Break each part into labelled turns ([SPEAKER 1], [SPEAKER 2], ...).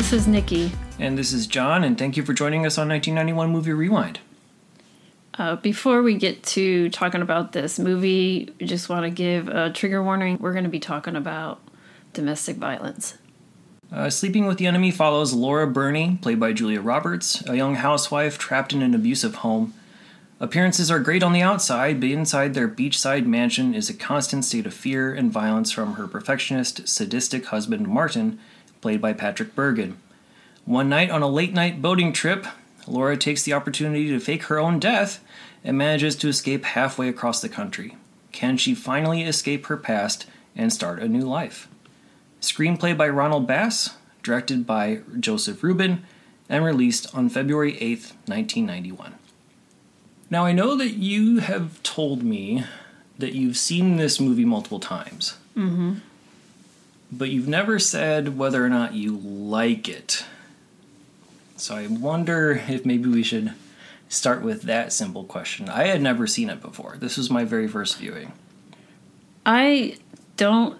[SPEAKER 1] This is Nikki.
[SPEAKER 2] And this is John, and thank you for joining us on 1991 Movie Rewind.
[SPEAKER 1] Uh, before we get to talking about this movie, we just want to give a trigger warning. We're going to be talking about domestic violence.
[SPEAKER 2] Uh, Sleeping with the Enemy follows Laura Burney, played by Julia Roberts, a young housewife trapped in an abusive home. Appearances are great on the outside, but inside their beachside mansion is a constant state of fear and violence from her perfectionist, sadistic husband, Martin, played by Patrick Bergin. One night on a late night boating trip, Laura takes the opportunity to fake her own death and manages to escape halfway across the country. Can she finally escape her past and start a new life? Screenplay by Ronald Bass, directed by Joseph Ruben, and released on February 8th, 1991. Now, I know that you have told me that you've seen this movie multiple times.
[SPEAKER 1] Mm-hmm.
[SPEAKER 2] But you've never said whether or not you like it. So I wonder if maybe we should start with that simple question. I had never seen it before. This was my very first viewing.
[SPEAKER 1] I don't.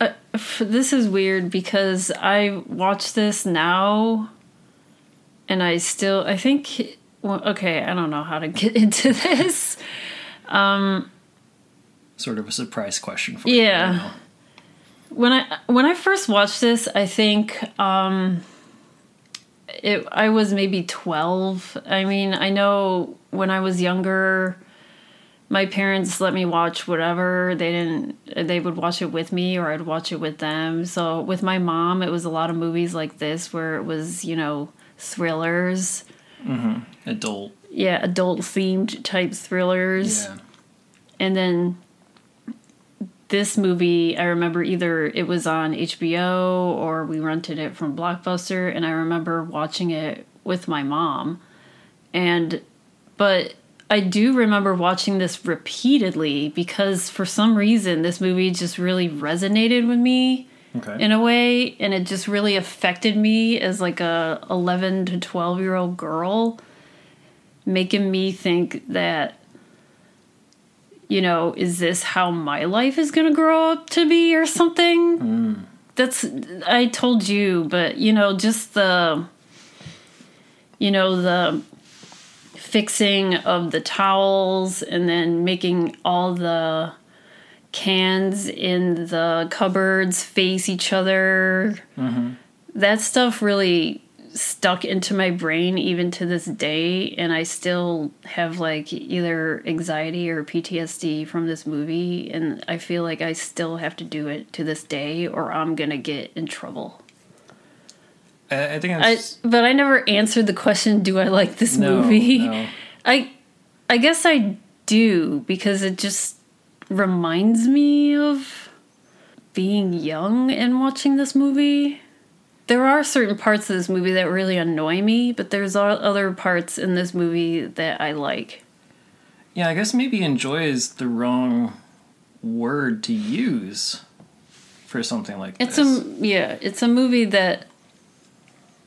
[SPEAKER 1] Uh, this is weird because I watch this now and I still. I think. Well, okay, I don't know how to get into this. Um,
[SPEAKER 2] sort of a surprise question for you.
[SPEAKER 1] Yeah. When I when I first watched this, I think um, it I was maybe 12. I mean, I know when I was younger my parents let me watch whatever. They didn't they would watch it with me or I'd watch it with them. So with my mom, it was a lot of movies like this where it was, you know, thrillers.
[SPEAKER 2] Mm-hmm. Adult.
[SPEAKER 1] Yeah, adult themed type thrillers.
[SPEAKER 2] Yeah.
[SPEAKER 1] And then this movie, I remember either it was on HBO or we rented it from Blockbuster, and I remember watching it with my mom. And, but I do remember watching this repeatedly because for some reason this movie just really resonated with me
[SPEAKER 2] Okay.
[SPEAKER 1] in a way and it just really affected me as like a 11 to 12 year old girl making me think that you know is this how my life is going to grow up to be or something that's i told you but you know just the you know the fixing of the towels and then making all the cans in the cupboards face each other. Mm-hmm. That stuff really stuck into my brain even to this day and I still have like either anxiety or PTSD from this movie and I feel like I still have to do it to this day or I'm going to get in trouble.
[SPEAKER 2] I, I think
[SPEAKER 1] I but I never answered the question do I like this
[SPEAKER 2] no,
[SPEAKER 1] movie?
[SPEAKER 2] no.
[SPEAKER 1] I I guess I do because it just reminds me of being young and watching this movie. There are certain parts of this movie that really annoy me, but there's other parts in this movie that I like.
[SPEAKER 2] Yeah, I guess maybe enjoy is the wrong word to use for something like
[SPEAKER 1] It's
[SPEAKER 2] this.
[SPEAKER 1] a yeah, it's a movie that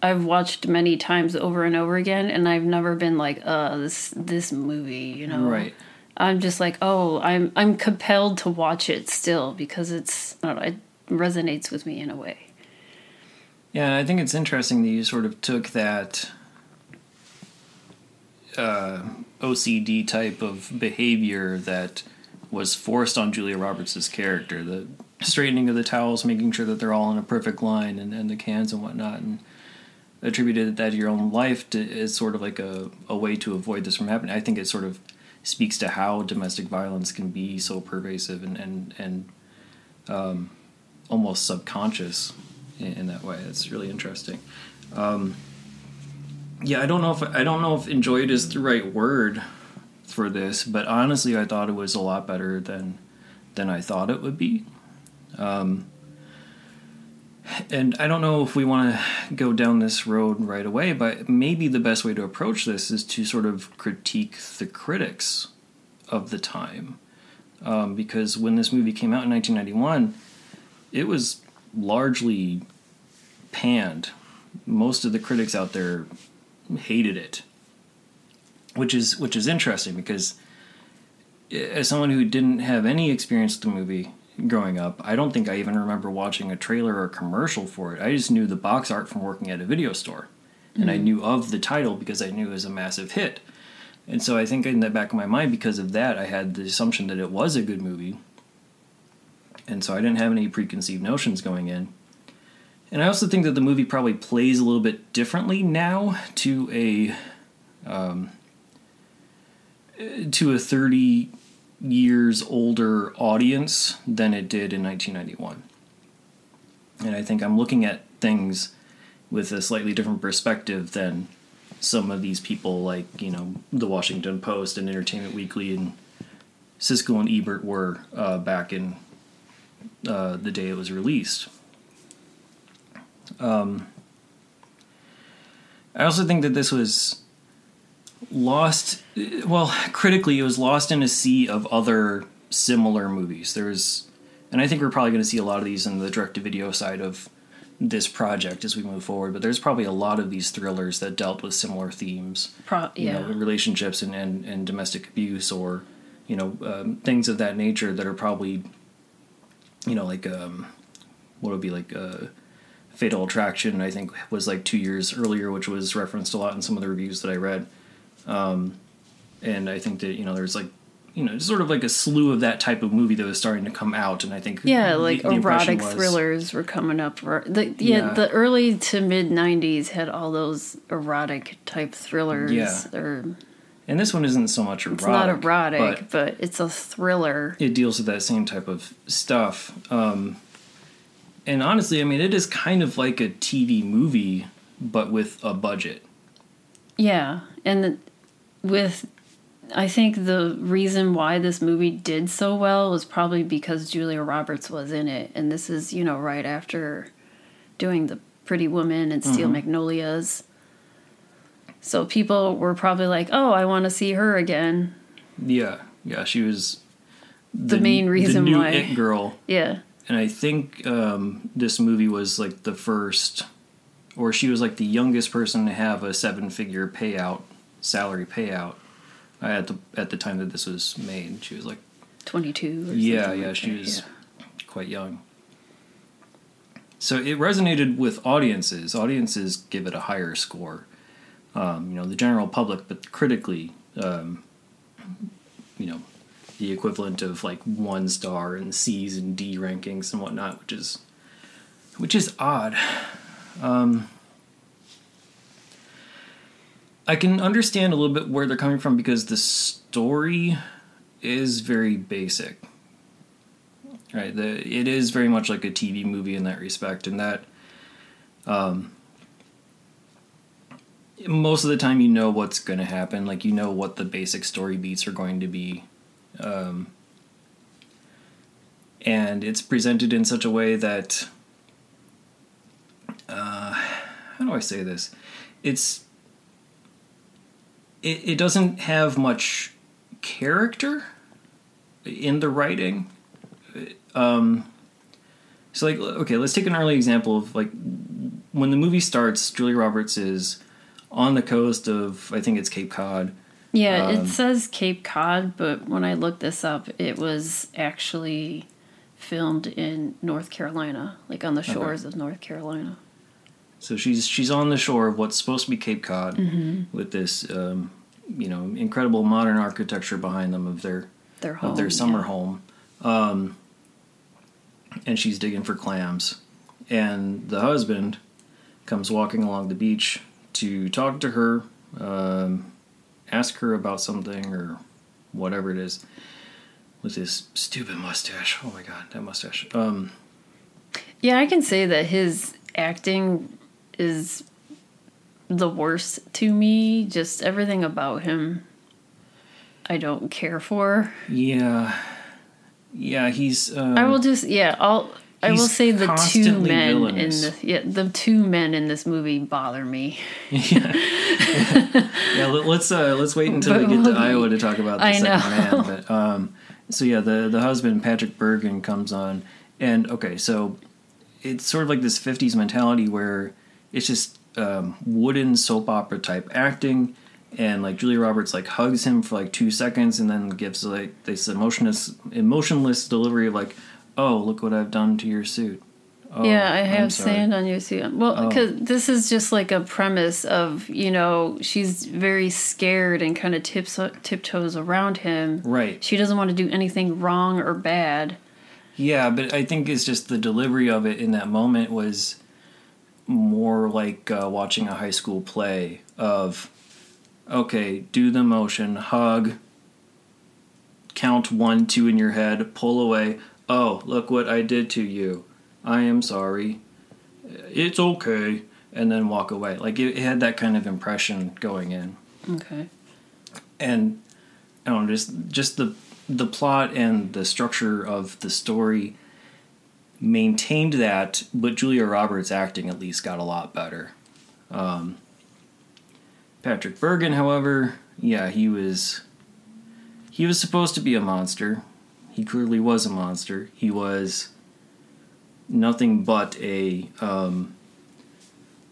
[SPEAKER 1] I've watched many times over and over again, and I've never been like, uh, this this movie, you know.
[SPEAKER 2] right.
[SPEAKER 1] I'm just like, oh, I'm I'm compelled to watch it still because it's I don't know, it resonates with me in a way.
[SPEAKER 2] Yeah, I think it's interesting that you sort of took that uh, OCD type of behavior that was forced on Julia Roberts' character, the straightening of the towels, making sure that they're all in a perfect line, and, and the cans and whatnot, and attributed that to your own life to, as sort of like a, a way to avoid this from happening. I think it sort of speaks to how domestic violence can be so pervasive and and and um, almost subconscious in, that way. It's really interesting. Um, yeah, I don't know if I don't know if enjoyed is the right word for this, but honestly, I thought it was a lot better than than I thought it would be. Um, and I don't know if we want to go down this road right away, but maybe the best way to approach this is to sort of critique the critics of the time. Um, because when this movie came out in 1991, it was largely panned. Most of the critics out there hated it, which is which is interesting because eh, as someone who didn't have any experience with the movie growing up, I don't think I even remember watching a trailer or a commercial for it. I just knew the box art from working at a video store, and I mm-hmm. knew of the title because I knew it was a massive hit. And so I think in the back of my mind, because of that, I had the assumption that it was a good movie. And so I didn't have any preconceived notions going in. And I also think that the movie probably plays a little bit differently now to a um, to a 30 years older audience than it did in 1991. And I think I'm looking at things with a slightly different perspective than some of these people like you know the Washington Post and Entertainment Weekly and Siskel and Ebert were uh, back in uh, the day it was released. Um, I also think that this was lost. Well, critically, it was lost in a sea of other similar movies. There's, and I think we're probably going to see a lot of these in the direct-to-video side of this project as we move forward. But there's probably a lot of these thrillers that dealt with similar themes,
[SPEAKER 1] Pro-
[SPEAKER 2] you
[SPEAKER 1] yeah.
[SPEAKER 2] know, relationships and, and, and domestic abuse or you know um, things of that nature that are probably you know like um, what would be like uh, Fatal Attraction. I think was like two years earlier, which was referenced a lot in some of the reviews that I read. Um, and I think that you know there's like you know sort of like a slew of that type of movie that was starting to come out, and I think
[SPEAKER 1] Yeah, like
[SPEAKER 2] the
[SPEAKER 1] erotic
[SPEAKER 2] was-
[SPEAKER 1] thrillers were coming up. The, yeah,
[SPEAKER 2] Yeah.
[SPEAKER 1] the early to mid '90s had all those erotic type thrillers.
[SPEAKER 2] Yeah.
[SPEAKER 1] or
[SPEAKER 2] And this one isn't so much erotic.
[SPEAKER 1] it's not erotic,
[SPEAKER 2] but
[SPEAKER 1] but, it's a thriller.
[SPEAKER 2] it deals with that same type of stuff. Um, and honestly, I mean, it is kind of like a TV movie, but with a budget.
[SPEAKER 1] Yeah, and the, with I think the reason why this movie did so well was probably because Julia Roberts was in it, and this is you know right after doing the Pretty Woman and Steel mm-hmm. Magnolias. So people were probably like, "Oh, I want to see her again."
[SPEAKER 2] Yeah, yeah, she was
[SPEAKER 1] The main reason
[SPEAKER 2] the new
[SPEAKER 1] why.
[SPEAKER 2] it girl,
[SPEAKER 1] Yeah,
[SPEAKER 2] and I think um, this movie was like the first, or she was like the youngest person to have a seven-figure payout, salary payout, uh, at the at the time that this was made. She was like
[SPEAKER 1] twenty two.
[SPEAKER 2] Yeah, yeah, she was quite young. So it resonated with audiences. Audiences give it a higher score. Um, you know, the general public, but critically, um, you know, the equivalent of like one star and C's and D rankings and whatnot, which is which is odd. Um, I can understand a little bit where they're coming from because the story is very basic. Right, the it is very much like a TV movie in that respect, and that um, most of the time you know what's going to happen. Like you know what the basic story beats are going to be, um, and it's presented in such a way that uh, how do I say this? It's it, it doesn't have much character in the writing. Um, so like okay, let's take an early example of like when the movie starts. Julia Roberts is on the coast of I think it's Cape Cod.
[SPEAKER 1] Yeah,
[SPEAKER 2] Um,
[SPEAKER 1] it says Cape Cod, but when I looked this up, it was actually filmed in North Carolina, like on the shores of North Carolina.
[SPEAKER 2] So she's she's on the shore of what's supposed to be Cape Cod with this um, you know incredible modern architecture behind them of their
[SPEAKER 1] Their home.
[SPEAKER 2] of their summer
[SPEAKER 1] yeah.
[SPEAKER 2] home. Um, and she's digging for clams. And the husband comes walking along the beach to talk to her, um, ask her about something or whatever it is, with his stupid mustache. Oh my god, that mustache. Um,
[SPEAKER 1] Yeah, I can say that his acting is the worst to me. Just everything about him. I don't care for.
[SPEAKER 2] Yeah, yeah, he's. Um,
[SPEAKER 1] I will just yeah. I'll. I will say the two men in
[SPEAKER 2] villainous.
[SPEAKER 1] the yeah the two men in this movie bother me.
[SPEAKER 2] yeah, let, let's uh, let's wait until we get to
[SPEAKER 1] we'll-
[SPEAKER 2] Iowa to talk about the
[SPEAKER 1] I
[SPEAKER 2] second
[SPEAKER 1] know.
[SPEAKER 2] man. But um, so yeah, the the husband Patrick Bergin comes on, and okay, so it's sort of like this '50s mentality where it's just um, wooden soap opera type acting, and like Julia Roberts like hugs him for like two seconds, and then gives like this emotionless emotionless delivery of like, "Oh, look what I've done to your suit." Oh,
[SPEAKER 1] yeah, I have sand on your suit. Well,
[SPEAKER 2] Oh.
[SPEAKER 1] because this is just like a premise of you know she's very scared and kind of tips tiptoes around him.
[SPEAKER 2] Right.
[SPEAKER 1] She doesn't want to do anything wrong or bad.
[SPEAKER 2] Yeah, but I think it's just the delivery of it in that moment was more like uh, watching a high school play of, okay, do the motion, hug, count one, two in your head, pull away. Oh, look what I did to you. I am sorry. It's okay. And then walk away. Like it, it had that kind of impression going in
[SPEAKER 1] Okay.
[SPEAKER 2] and I don't know, just just the the plot and the structure of the story maintained that, but Julia Roberts' acting at least got a lot better. Um, Patrick Bergin, however, yeah, he was he was supposed to be a monster. He clearly was a monster. He was nothing but a um,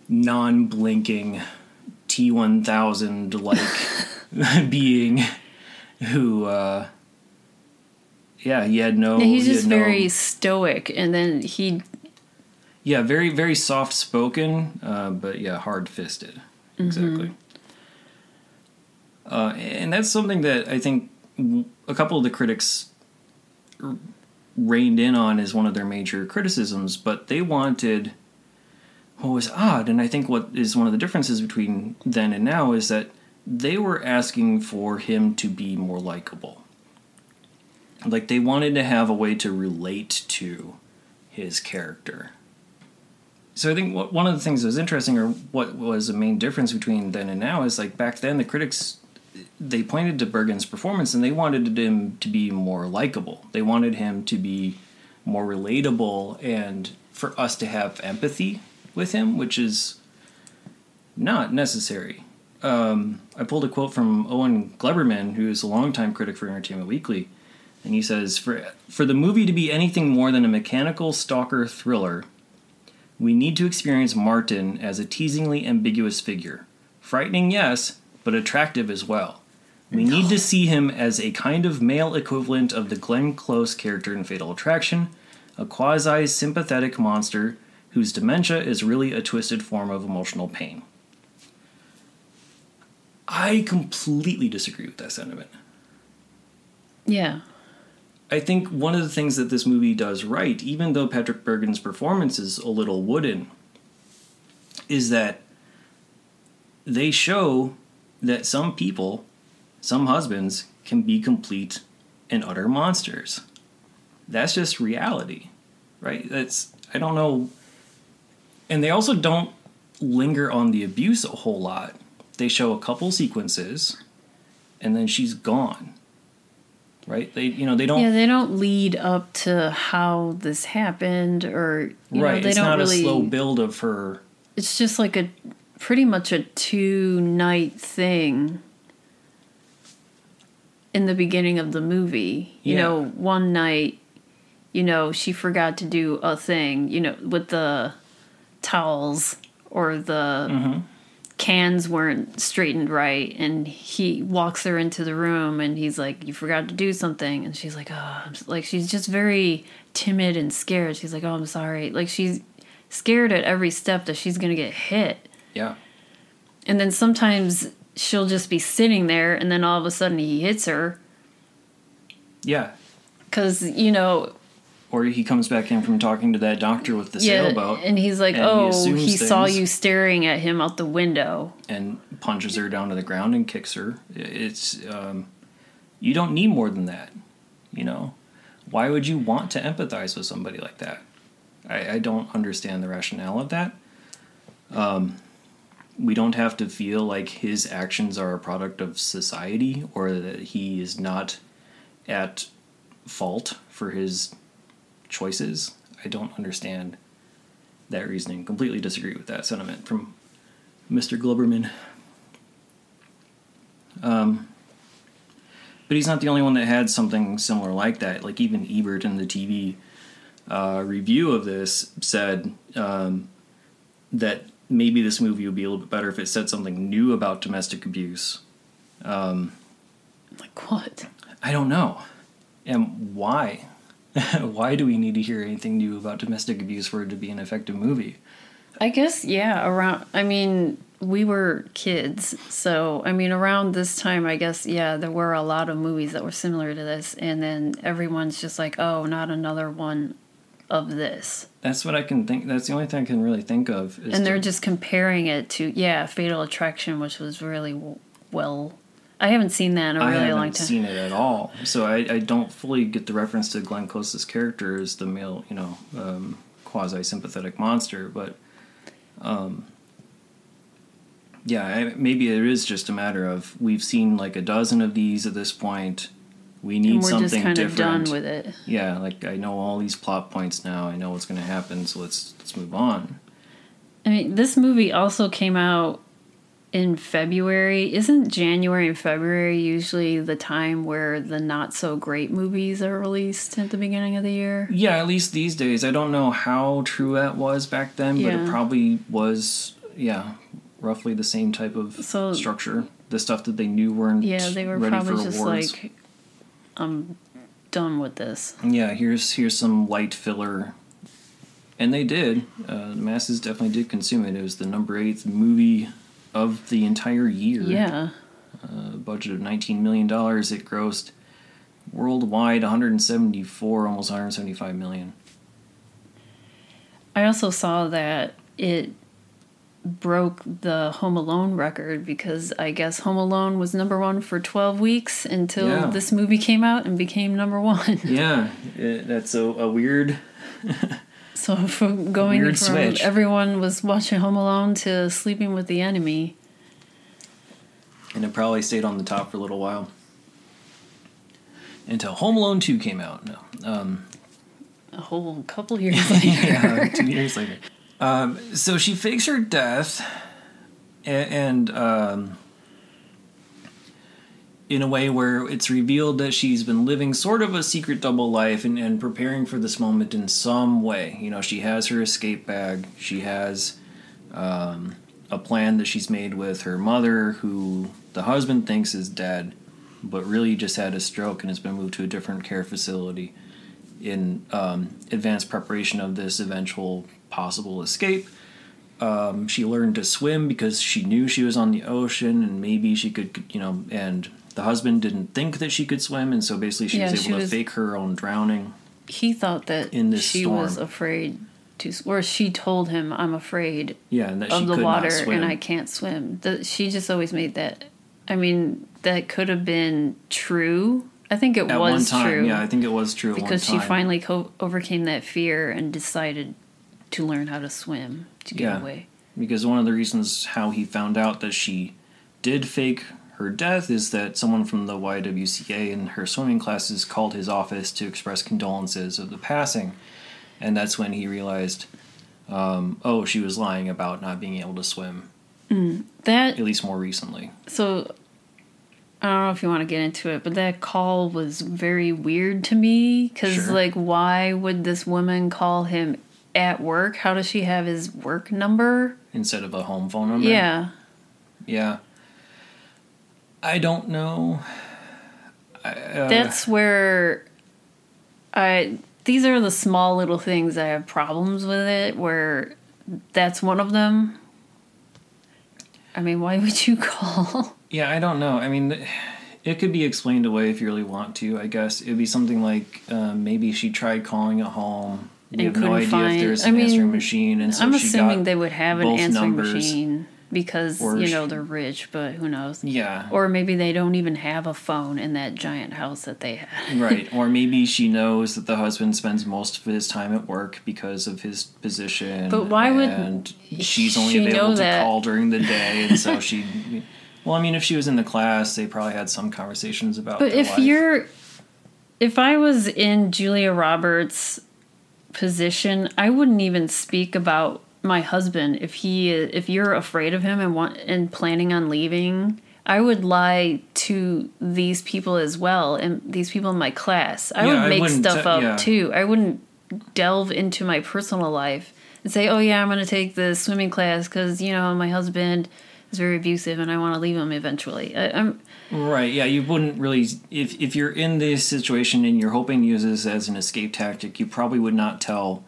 [SPEAKER 2] non-blinking T1000 like being who uh yeah he had no
[SPEAKER 1] Yeah, he's
[SPEAKER 2] he
[SPEAKER 1] just
[SPEAKER 2] had no-
[SPEAKER 1] very stoic, and then he
[SPEAKER 2] yeah very very soft spoken uh but yeah hard fisted exactly. Uh and that's something that i think a couple of the critics reined in on as one of their major criticisms but they wanted what was odd and i think what is one of the differences between then and now is that they were asking for him to be more likable. Like they wanted to have a way to relate to his character. So I think what, one of the things that was interesting, or what was the main difference between then and now, is like back then the critics they pointed to Bergin's performance and they wanted him to be more likable. They wanted him to be more relatable and for us to have empathy with him, which is not necessary. Um, I pulled a quote from Owen Gleiberman, who is a longtime critic for Entertainment Weekly, and he says, "For for the movie to be anything more than a mechanical stalker thriller." We need to experience Martin as a teasingly ambiguous figure. Frightening, yes, but attractive as well. We need to see him as a kind of male equivalent of the Glenn Close character in Fatal Attraction, a quasi sympathetic monster whose dementia is really a twisted form of emotional pain. I completely disagree with that sentiment.
[SPEAKER 1] yeah
[SPEAKER 2] I think one of the things that this movie does right, even though Patrick Bergin's performance is a little wooden, is that they show that some people, some husbands, can be complete and utter monsters. That's just reality, right? That's, I don't know. And they also don't linger on the abuse a whole lot. They show a couple sequences and then she's gone. Right? They, you know, they don't
[SPEAKER 1] yeah they don't lead up to how this happened or you
[SPEAKER 2] right.
[SPEAKER 1] know they
[SPEAKER 2] it's
[SPEAKER 1] don't
[SPEAKER 2] not
[SPEAKER 1] really
[SPEAKER 2] a slow build of her.
[SPEAKER 1] it's just like a pretty much a two night thing in the beginning of the movie you
[SPEAKER 2] Yeah.
[SPEAKER 1] know one night you know she forgot to do a thing you know with the towels or the
[SPEAKER 2] Mm-hmm.
[SPEAKER 1] cans weren't straightened right and he walks her into the room and he's like you forgot to do something and she's like oh I'm like she's just very timid and scared she's like oh i'm sorry like she's scared at every step that she's gonna get hit
[SPEAKER 2] Yeah.
[SPEAKER 1] and then sometimes she'll just be sitting there and then all of a sudden he hits her
[SPEAKER 2] Yeah.
[SPEAKER 1] because you know
[SPEAKER 2] Or he comes back in from talking to that doctor with the
[SPEAKER 1] yeah
[SPEAKER 2] sailboat
[SPEAKER 1] and he's like
[SPEAKER 2] and
[SPEAKER 1] oh
[SPEAKER 2] assumes
[SPEAKER 1] he saw you staring at him out the window
[SPEAKER 2] and punches her down to the ground and kicks her. It's um, you don't need more than that. You know, why would you want to empathize with somebody like that? I, I don't understand the rationale of that. Um, we don't have to feel like his actions are a product of society or that he is not at fault for his choices. I don't understand that reasoning. Completely disagree with that sentiment from Mr. Globerman. Um, but he's not the only one that had something similar like that. Like even Ebert in the TV uh, review of this said um, that maybe this movie would be a little bit better if it said something new about domestic abuse. Um,
[SPEAKER 1] Like what?
[SPEAKER 2] I don't know. And why? why do we need to hear anything new about domestic abuse for it to be an effective movie?
[SPEAKER 1] I guess yeah. Around, I mean, we were kids, so I mean, around this time, I guess yeah, there were a lot of movies that were similar to this, and then everyone's just like, oh, not another one of this,
[SPEAKER 2] That's what I can think. That's the only thing I can really think of. Is
[SPEAKER 1] and they're
[SPEAKER 2] to-
[SPEAKER 1] just comparing it to yeah, Fatal Attraction, which was really w- well. I haven't seen that in a
[SPEAKER 2] I
[SPEAKER 1] really long time.
[SPEAKER 2] I haven't
[SPEAKER 1] long time.
[SPEAKER 2] seen it at all, so I, I don't fully get the reference to Glenn Close's character as the male, you know, um, quasi sympathetic monster. But, um, yeah, I, maybe it is just a matter of we've seen like a dozen of these at this point. We need
[SPEAKER 1] and we're
[SPEAKER 2] something
[SPEAKER 1] just kind of
[SPEAKER 2] different.
[SPEAKER 1] done with it.
[SPEAKER 2] yeah, like I know all these plot points now. I know what's going to happen, so let's let's move on.
[SPEAKER 1] I mean, this movie also came out in February. Isn't January and February usually the time where the not so great movies are released at the beginning of the year?
[SPEAKER 2] Yeah, at least these days. I don't know how true that was back then, but it probably was. Yeah, roughly the same type of
[SPEAKER 1] So-
[SPEAKER 2] structure. The stuff that they knew weren't
[SPEAKER 1] Yeah, they were probably just
[SPEAKER 2] awards.
[SPEAKER 1] like, I'm done with this.
[SPEAKER 2] yeah, here's here's some light filler, and they did. Uh, the masses definitely did consume it. It was the number eighth movie of the entire year.
[SPEAKER 1] Yeah.
[SPEAKER 2] a budget of 19 million dollars. It grossed worldwide 174, almost 175 million.
[SPEAKER 1] I also saw that it broke the Home Alone record because I guess Home Alone was number one for 12 weeks until
[SPEAKER 2] Yeah.
[SPEAKER 1] this movie came out and became number one.
[SPEAKER 2] Yeah, it, that's a, a weird.
[SPEAKER 1] So from going from
[SPEAKER 2] switch.
[SPEAKER 1] everyone was watching Home Alone to Sleeping with the Enemy.
[SPEAKER 2] And it probably stayed on the top for a little while. Until Home Alone 2 came out. No. Um,
[SPEAKER 1] A whole couple years later.
[SPEAKER 2] yeah, two years later. Um, so she fakes her death, a- and um, in a way where it's revealed that she's been living sort of a secret double life and, and preparing for this moment in some way. You know, she has her escape bag. She has um, a plan that she's made with her mother, who the husband thinks is dead, but really just had a stroke and has been moved to a different care facility in um, advanced preparation of this eventual possible escape. Um, she learned to swim because she knew she was on the ocean and maybe she could, you know, and the husband didn't think that she could swim, and so basically she
[SPEAKER 1] Yeah,
[SPEAKER 2] was
[SPEAKER 1] she
[SPEAKER 2] able to
[SPEAKER 1] was-
[SPEAKER 2] fake her own drowning.
[SPEAKER 1] he thought that
[SPEAKER 2] In this
[SPEAKER 1] she
[SPEAKER 2] storm.
[SPEAKER 1] was afraid to, or she told him, "I'm afraid
[SPEAKER 2] Yeah, and that she
[SPEAKER 1] of the water and I can't swim." The, she just always made that. I mean, that could have been true. I think it
[SPEAKER 2] at
[SPEAKER 1] was
[SPEAKER 2] one time,
[SPEAKER 1] true.
[SPEAKER 2] yeah, I think it was true. at one
[SPEAKER 1] because she finally co- overcame that fear and decided to learn how to swim to get
[SPEAKER 2] Yeah.
[SPEAKER 1] away.
[SPEAKER 2] because one of the reasons how he found out that she did fake her death is that someone from the YWCA in her swimming classes called his office to express condolences of the passing, and that's when he realized, um, oh, she was lying about not being able to swim.
[SPEAKER 1] That
[SPEAKER 2] At least more recently.
[SPEAKER 1] so I don't know if you want to get into it, but that call was very weird to me because
[SPEAKER 2] Sure.
[SPEAKER 1] like, why would this woman call him at work? How does she have his work number?
[SPEAKER 2] Instead of a home phone number.
[SPEAKER 1] Yeah,
[SPEAKER 2] Yeah. I don't know. I, uh,
[SPEAKER 1] that's where I. These are the small little things I have problems with it. Where that's one of them. I mean, why would you call?
[SPEAKER 2] Yeah, I don't know. I mean, it could be explained away if you really want to. I guess it'd be something like um, maybe she tried calling it home.
[SPEAKER 1] And
[SPEAKER 2] have no idea if
[SPEAKER 1] find-
[SPEAKER 2] there's
[SPEAKER 1] I
[SPEAKER 2] an
[SPEAKER 1] mean,
[SPEAKER 2] answering machine, and so
[SPEAKER 1] I'm
[SPEAKER 2] she
[SPEAKER 1] assuming
[SPEAKER 2] got
[SPEAKER 1] they would have an answering
[SPEAKER 2] numbers.
[SPEAKER 1] machine. because
[SPEAKER 2] Or
[SPEAKER 1] you know they're rich, but who knows?
[SPEAKER 2] Yeah.
[SPEAKER 1] Or maybe they don't even have a phone in that giant house that they had.
[SPEAKER 2] right. Or maybe she knows that the husband spends most of his time at work because of his position.
[SPEAKER 1] But why would
[SPEAKER 2] and she's only
[SPEAKER 1] she
[SPEAKER 2] available to call during the day, and so she. Well, I mean, if she was in the class, they probably had some conversations about.
[SPEAKER 1] But if
[SPEAKER 2] life.
[SPEAKER 1] you're, if I was in Julia Roberts' position, I wouldn't even speak about my husband if he if you're afraid of him and want and planning on leaving. I would lie to these people as well and these people in my class. I
[SPEAKER 2] Yeah,
[SPEAKER 1] would make
[SPEAKER 2] wouldn't
[SPEAKER 1] stuff up
[SPEAKER 2] yeah.
[SPEAKER 1] too. I wouldn't delve into my personal life and say, "Oh yeah, I'm going to take the swimming class because you know my husband is very abusive and I want to leave him eventually." I, I'm
[SPEAKER 2] Right. Yeah. You wouldn't really if if you're in this situation and you're hoping to use this as an escape tactic, you probably would not tell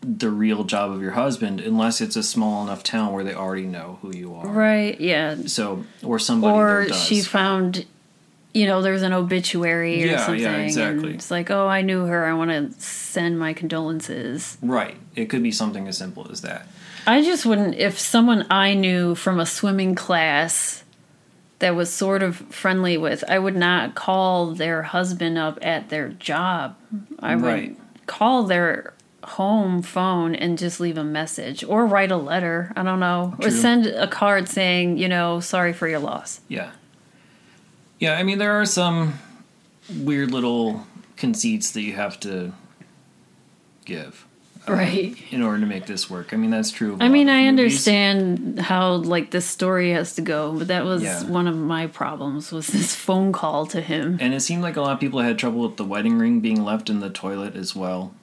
[SPEAKER 2] the real job of your husband unless it's a small enough town where they already know who you are.
[SPEAKER 1] right, yeah.
[SPEAKER 2] So or somebody
[SPEAKER 1] or
[SPEAKER 2] there does.
[SPEAKER 1] she found you know there's an obituary or
[SPEAKER 2] Yeah, yeah,
[SPEAKER 1] something
[SPEAKER 2] exactly.
[SPEAKER 1] and it's like oh i knew her i want to send my condolences
[SPEAKER 2] right. It could be something as simple as that.
[SPEAKER 1] I just wouldn't if someone i knew from a swimming class that was sort of friendly with i would not call their husband up at their job. I would call their home phone and just leave a message or write a letter. I don't know. Or send a card saying you know sorry for your loss.
[SPEAKER 2] Yeah. Yeah, I mean there are some weird little conceits that you have to give
[SPEAKER 1] right
[SPEAKER 2] in order to make this work. I mean that's true.
[SPEAKER 1] I mean, I
[SPEAKER 2] movies.
[SPEAKER 1] understand how like this story has to go, but that was
[SPEAKER 2] Yeah.
[SPEAKER 1] one of my problems was this phone call to him.
[SPEAKER 2] And it seemed like a lot of people had trouble with the wedding ring being left in the toilet as well.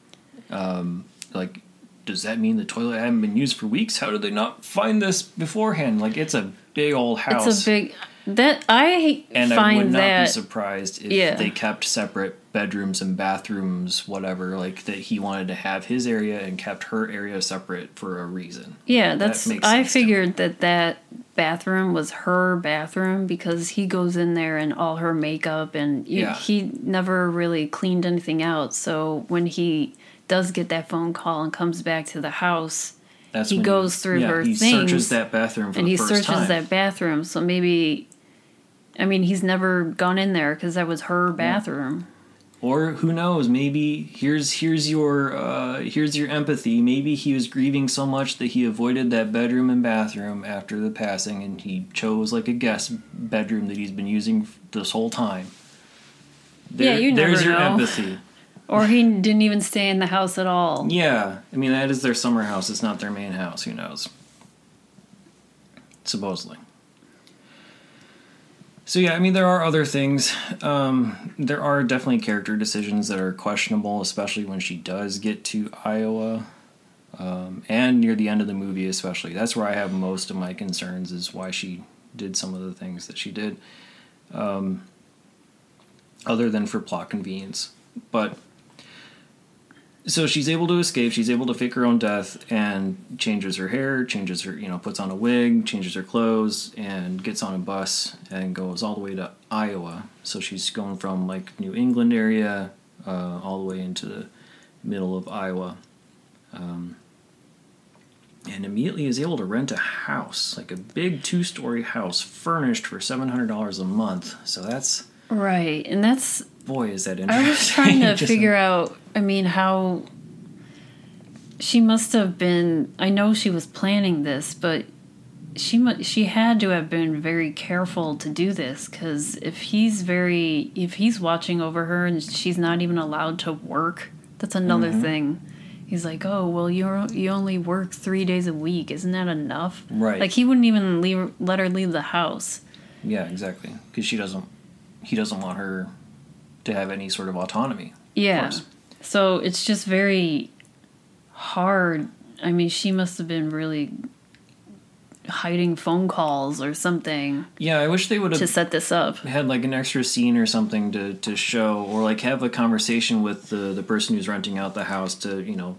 [SPEAKER 2] Um, like, does that mean the toilet hadn't been used for weeks? How did they not find this beforehand? Like, it's a big old house.
[SPEAKER 1] It's a big that I
[SPEAKER 2] and I
[SPEAKER 1] find
[SPEAKER 2] would not be surprised if
[SPEAKER 1] Yeah.
[SPEAKER 2] they kept separate bedrooms and bathrooms, whatever. Like that he wanted to have his area and kept her area separate for a reason.
[SPEAKER 1] yeah,
[SPEAKER 2] That
[SPEAKER 1] that's
[SPEAKER 2] makes
[SPEAKER 1] I
[SPEAKER 2] sense to me.
[SPEAKER 1] figured that that bathroom was her bathroom because he goes in there and all her makeup and you,
[SPEAKER 2] Yeah.
[SPEAKER 1] he never really cleaned anything out. So when he does get that phone call and comes back to the house,
[SPEAKER 2] That's
[SPEAKER 1] He goes through
[SPEAKER 2] yeah,
[SPEAKER 1] her
[SPEAKER 2] he
[SPEAKER 1] things,
[SPEAKER 2] searches that bathroom for
[SPEAKER 1] and he searches
[SPEAKER 2] time.
[SPEAKER 1] that bathroom. So maybe, I mean, he's never gone in there because that was her bathroom.
[SPEAKER 2] Or who knows? Maybe here's here's your uh, here's your empathy. Maybe he was grieving so much that he avoided that bedroom and bathroom after the passing, and he chose like a guest bedroom that he's been using this whole time.
[SPEAKER 1] Yeah, you never
[SPEAKER 2] There's your empathy.
[SPEAKER 1] Or he didn't even stay in the house at all.
[SPEAKER 2] Yeah, I mean that is their summer house. It's not their main house. Who knows? Supposedly. So yeah, I mean there are other things. Um, there are definitely character decisions that are questionable, especially when she does get to Iowa, um, and near the end of the movie, especially. That's where I have most of my concerns is why she did some of the things that she did. Um, other than for plot convenience, but so she's able to escape she's able to fake her own death and changes her hair changes her you know puts on a wig changes her clothes and gets on a bus and goes all the way to iowa so she's going from like new england area uh, all the way into the middle of iowa um, and immediately is able to rent a house like a big two-story house furnished for $700 a month so that's
[SPEAKER 1] Right. And that's,
[SPEAKER 2] boy is that interesting
[SPEAKER 1] I was trying to figure out, I mean, how she must have been, I know she was planning this, but she mu- she had to have been very careful to do this because if he's very if he's watching over her and she's not even allowed to work that's another
[SPEAKER 2] Mm-hmm.
[SPEAKER 1] thing he's like oh well you you only work three days a week isn't that enough
[SPEAKER 2] Right.
[SPEAKER 1] like he wouldn't even leave let her leave the house
[SPEAKER 2] Yeah, exactly. Because she doesn't, he doesn't want her to have any sort of autonomy.
[SPEAKER 1] yeah
[SPEAKER 2] course.
[SPEAKER 1] So it's just very hard i mean she must have been really hiding phone calls or something
[SPEAKER 2] Yeah, I wish they would have to
[SPEAKER 1] set this up
[SPEAKER 2] had like an extra scene or something to, to show, or like have a conversation with the the person who's renting out the house to you know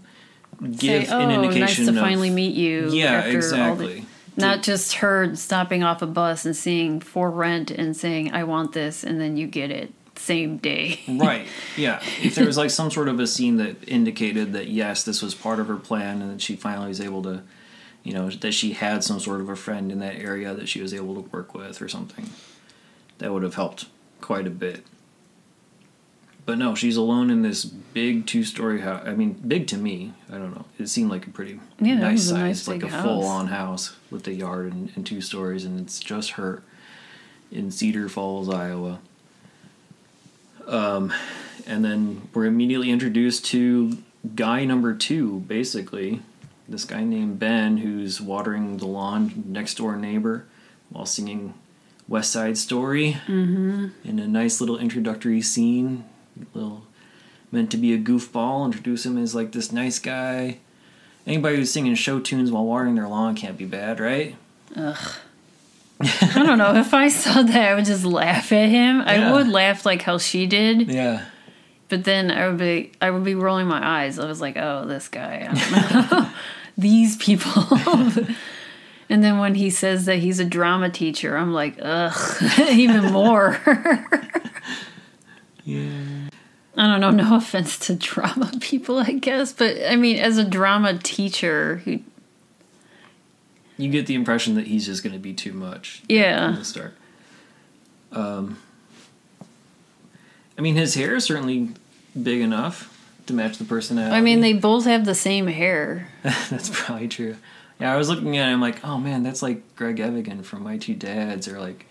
[SPEAKER 2] give
[SPEAKER 1] Say, oh,
[SPEAKER 2] an indication
[SPEAKER 1] nice to
[SPEAKER 2] of
[SPEAKER 1] finally meet you.
[SPEAKER 2] yeah
[SPEAKER 1] after All the,
[SPEAKER 2] exactly.
[SPEAKER 1] not just her stopping off a bus and seeing for rent and saying, "I want this," and then you get it same day.
[SPEAKER 2] right. Yeah. If there was like some sort of a scene that indicated that yes, this was part of her plan, and that she finally was able to, You know, that she had some sort of a friend in that area that she was able to work with or something. That would have helped quite a bit. But no, she's alone in this big two story house. I mean, big to me. I don't know. It seemed like a pretty
[SPEAKER 1] Yeah,
[SPEAKER 2] nice size,
[SPEAKER 1] nice
[SPEAKER 2] like a
[SPEAKER 1] house.
[SPEAKER 2] full on house with a yard and, and two stories, and it's just her in Cedar Falls, Iowa. Um, and then we're immediately introduced to guy number two, basically. This guy named Ben, who's watering the lawn next door neighbor while singing West Side Story mm-hmm. in a nice little introductory scene. Little meant to be a goofball. Introduce him as like this nice guy. Anybody who's singing show tunes while watering their lawn can't be bad, right?
[SPEAKER 1] I don't know. If I saw that, I would just laugh at him. I would laugh like how she did,
[SPEAKER 2] Yeah.
[SPEAKER 1] but then I would be I would be rolling my eyes. I was like, oh, this guy. I don't know. These people. and then when he says that he's a drama teacher, I'm like, ugh, even more.
[SPEAKER 2] Yeah.
[SPEAKER 1] I don't know. No offense to drama people, I guess, but I mean, as a drama teacher, who
[SPEAKER 2] You get the impression that he's just going to be too much.
[SPEAKER 1] Yeah.
[SPEAKER 2] From the start. Um, I mean, his hair is certainly big enough to match the personality.
[SPEAKER 1] I mean, they both have the same hair.
[SPEAKER 2] that's probably true. Yeah, I was looking at him like, oh man, that's like Greg Evigan from My Two Dads, or like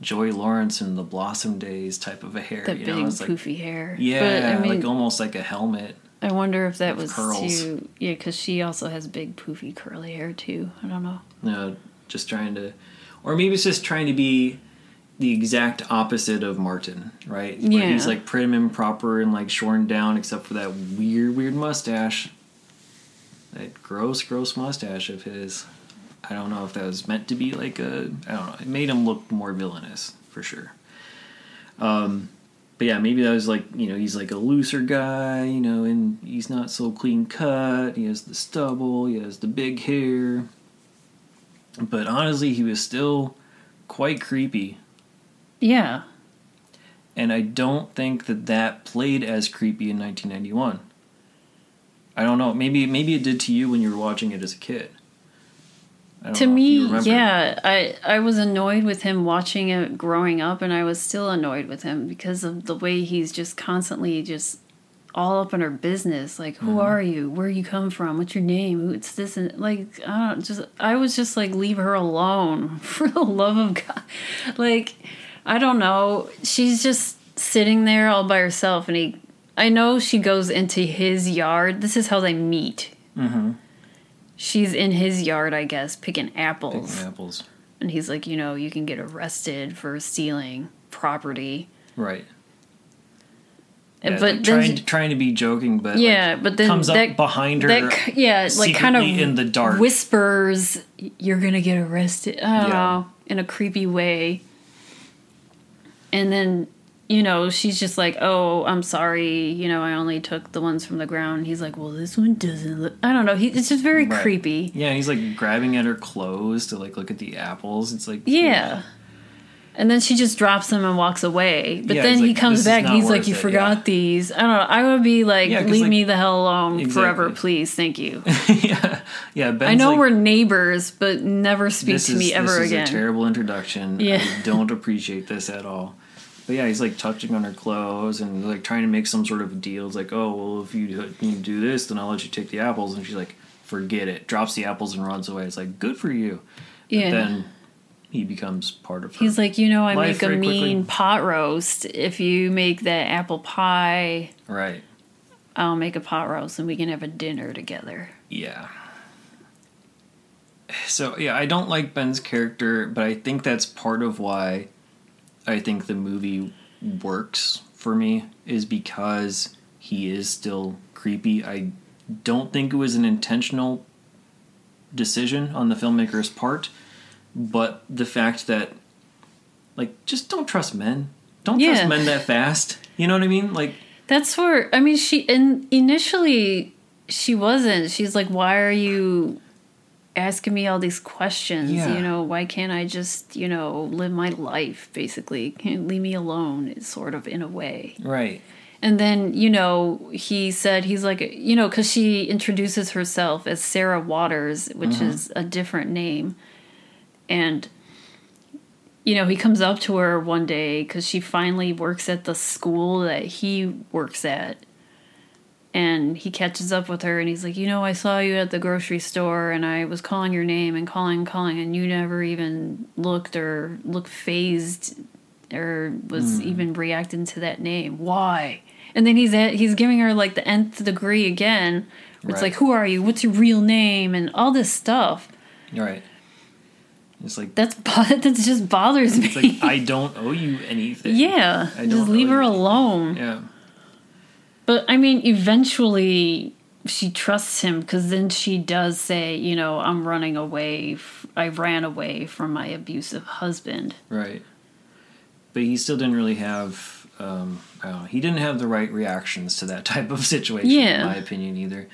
[SPEAKER 2] Joey Lawrence in the Blossom Days type of a hair.
[SPEAKER 1] That
[SPEAKER 2] you
[SPEAKER 1] big
[SPEAKER 2] know, it's like
[SPEAKER 1] poofy hair.
[SPEAKER 2] yeah,
[SPEAKER 1] but I mean,
[SPEAKER 2] like almost like a helmet.
[SPEAKER 1] I wonder if that was
[SPEAKER 2] curls.
[SPEAKER 1] too. Yeah, because she also has big poofy curly hair too. I don't know.
[SPEAKER 2] No, just trying to, or maybe it's just trying to be the exact opposite of Martin, right? Where
[SPEAKER 1] Yeah.
[SPEAKER 2] he's like prim and proper and like shorn down, except for that weird, weird mustache. That gross, gross mustache of his. I don't know if that was meant to be like a. I don't know. It made him look more villainous for sure. Um, but yeah, maybe that was like you know he's like a looser guy, you know, and he's not so clean cut. He has the stubble, he has the big hair. But honestly, he was still quite creepy,
[SPEAKER 1] Yeah,
[SPEAKER 2] and I don't think that that played as creepy in 1991. I don't know. Maybe maybe it did to you when you were watching it as a kid.
[SPEAKER 1] To
[SPEAKER 2] know if you
[SPEAKER 1] me, yeah, I I was annoyed with him watching it growing up, and I was still annoyed with him because of the way he's just constantly just all up in her business. Like,
[SPEAKER 2] Mm-hmm.
[SPEAKER 1] who are you? Where you come from? What's your name? Who it's this and like I don't just. I was just like, leave her alone for the love of God. Like, I don't know. She's just sitting there all by herself, and he. I know she goes into his yard. This is how they meet.
[SPEAKER 2] Mm-hmm.
[SPEAKER 1] She's in his yard, I guess, picking apples.
[SPEAKER 2] Picking apples.
[SPEAKER 1] And he's like, you know, you can get arrested for stealing property.
[SPEAKER 2] Right. Yeah,
[SPEAKER 1] but
[SPEAKER 2] like
[SPEAKER 1] then,
[SPEAKER 2] trying trying to be joking, but
[SPEAKER 1] yeah,
[SPEAKER 2] like,
[SPEAKER 1] but then
[SPEAKER 2] comes
[SPEAKER 1] that,
[SPEAKER 2] up behind her.
[SPEAKER 1] that yeah, like kind of
[SPEAKER 2] in the dark.
[SPEAKER 1] whispers, "You're gonna get arrested." Don't
[SPEAKER 2] Yeah.
[SPEAKER 1] in a creepy way. And then, you know, she's just like, "Oh, I'm sorry. You know, I only took the ones from the ground." He's like, "Well, this one doesn't look." I don't know. He, it's just very
[SPEAKER 2] Right.
[SPEAKER 1] creepy.
[SPEAKER 2] yeah, he's like grabbing at her clothes to like look at the apples. It's like
[SPEAKER 1] Yeah. And then she just drops them and walks away. But
[SPEAKER 2] Yeah,
[SPEAKER 1] then
[SPEAKER 2] he's
[SPEAKER 1] he
[SPEAKER 2] like,
[SPEAKER 1] comes back and he's like, You
[SPEAKER 2] it,"
[SPEAKER 1] forgot
[SPEAKER 2] yeah.
[SPEAKER 1] these. I don't know. I would be like,
[SPEAKER 2] Yeah,
[SPEAKER 1] Leave
[SPEAKER 2] like-
[SPEAKER 1] me the hell alone forever, please. Thank you.
[SPEAKER 2] yeah, yeah. Ben's
[SPEAKER 1] I know
[SPEAKER 2] like,
[SPEAKER 1] we're neighbors, but never speak to
[SPEAKER 2] is,
[SPEAKER 1] me ever
[SPEAKER 2] this
[SPEAKER 1] again.
[SPEAKER 2] is a terrible introduction.
[SPEAKER 1] Yeah.
[SPEAKER 2] I don't appreciate this at all. But yeah, he's like touching on her clothes and like trying to make some sort of deal. It's like, oh well, if you, you do this, then I'll let you take the apples. And she's like, forget it. Drops the apples and runs away. It's like, good for you.
[SPEAKER 1] yeah.
[SPEAKER 2] But then he becomes part of her.
[SPEAKER 1] He's like, You know, I make a
[SPEAKER 2] very quickly.
[SPEAKER 1] mean pot roast. If you make that apple pie,
[SPEAKER 2] right.
[SPEAKER 1] I'll make a pot roast and we can have a dinner together.
[SPEAKER 2] Yeah. So yeah, I don't like Ben's character, but I think that's part of why I think the movie works for me is because he is still creepy. I don't think it was an intentional decision on the filmmaker's part, but the fact that like just don't trust men. Don't
[SPEAKER 1] Yeah.
[SPEAKER 2] trust men that fast. You know what I mean? Like
[SPEAKER 1] That's where I mean she and initially she wasn't. She's like, Why are you asking me all these questions?
[SPEAKER 2] Yeah.
[SPEAKER 1] You know, why can't I just, you know, live my life basically? Can't leave me alone, is sort of in a way.
[SPEAKER 2] right.
[SPEAKER 1] And then, you know, he said, he's like, you know, because she introduces herself as Sarah Waters, which
[SPEAKER 2] Mm-hmm.
[SPEAKER 1] is a different name. And, you know, he comes up to her one day because she finally works at the school that he works at. And he catches up with her and he's like, You know, I saw you at the grocery store and I was calling your name and calling and calling, and you never even looked or looked phased or was hmm. even reacting to that name. Why? And then he's at, he's giving her like the nth degree again. Where It's
[SPEAKER 2] Right.
[SPEAKER 1] like, who are you? What's your real name? And all this stuff.
[SPEAKER 2] Right. It's like
[SPEAKER 1] That's bo- that just bothers me.
[SPEAKER 2] it's like I don't owe you anything.
[SPEAKER 1] yeah,
[SPEAKER 2] I
[SPEAKER 1] just leave her
[SPEAKER 2] you.
[SPEAKER 1] alone.
[SPEAKER 2] Yeah.
[SPEAKER 1] But I mean, eventually she trusts him because then she does say, you know, I'm running away. F- I ran away from my abusive husband.
[SPEAKER 2] Right. But he still didn't really have. Um, I don't know. He didn't have the right reactions to that type of situation,
[SPEAKER 1] Yeah.
[SPEAKER 2] in my opinion, either.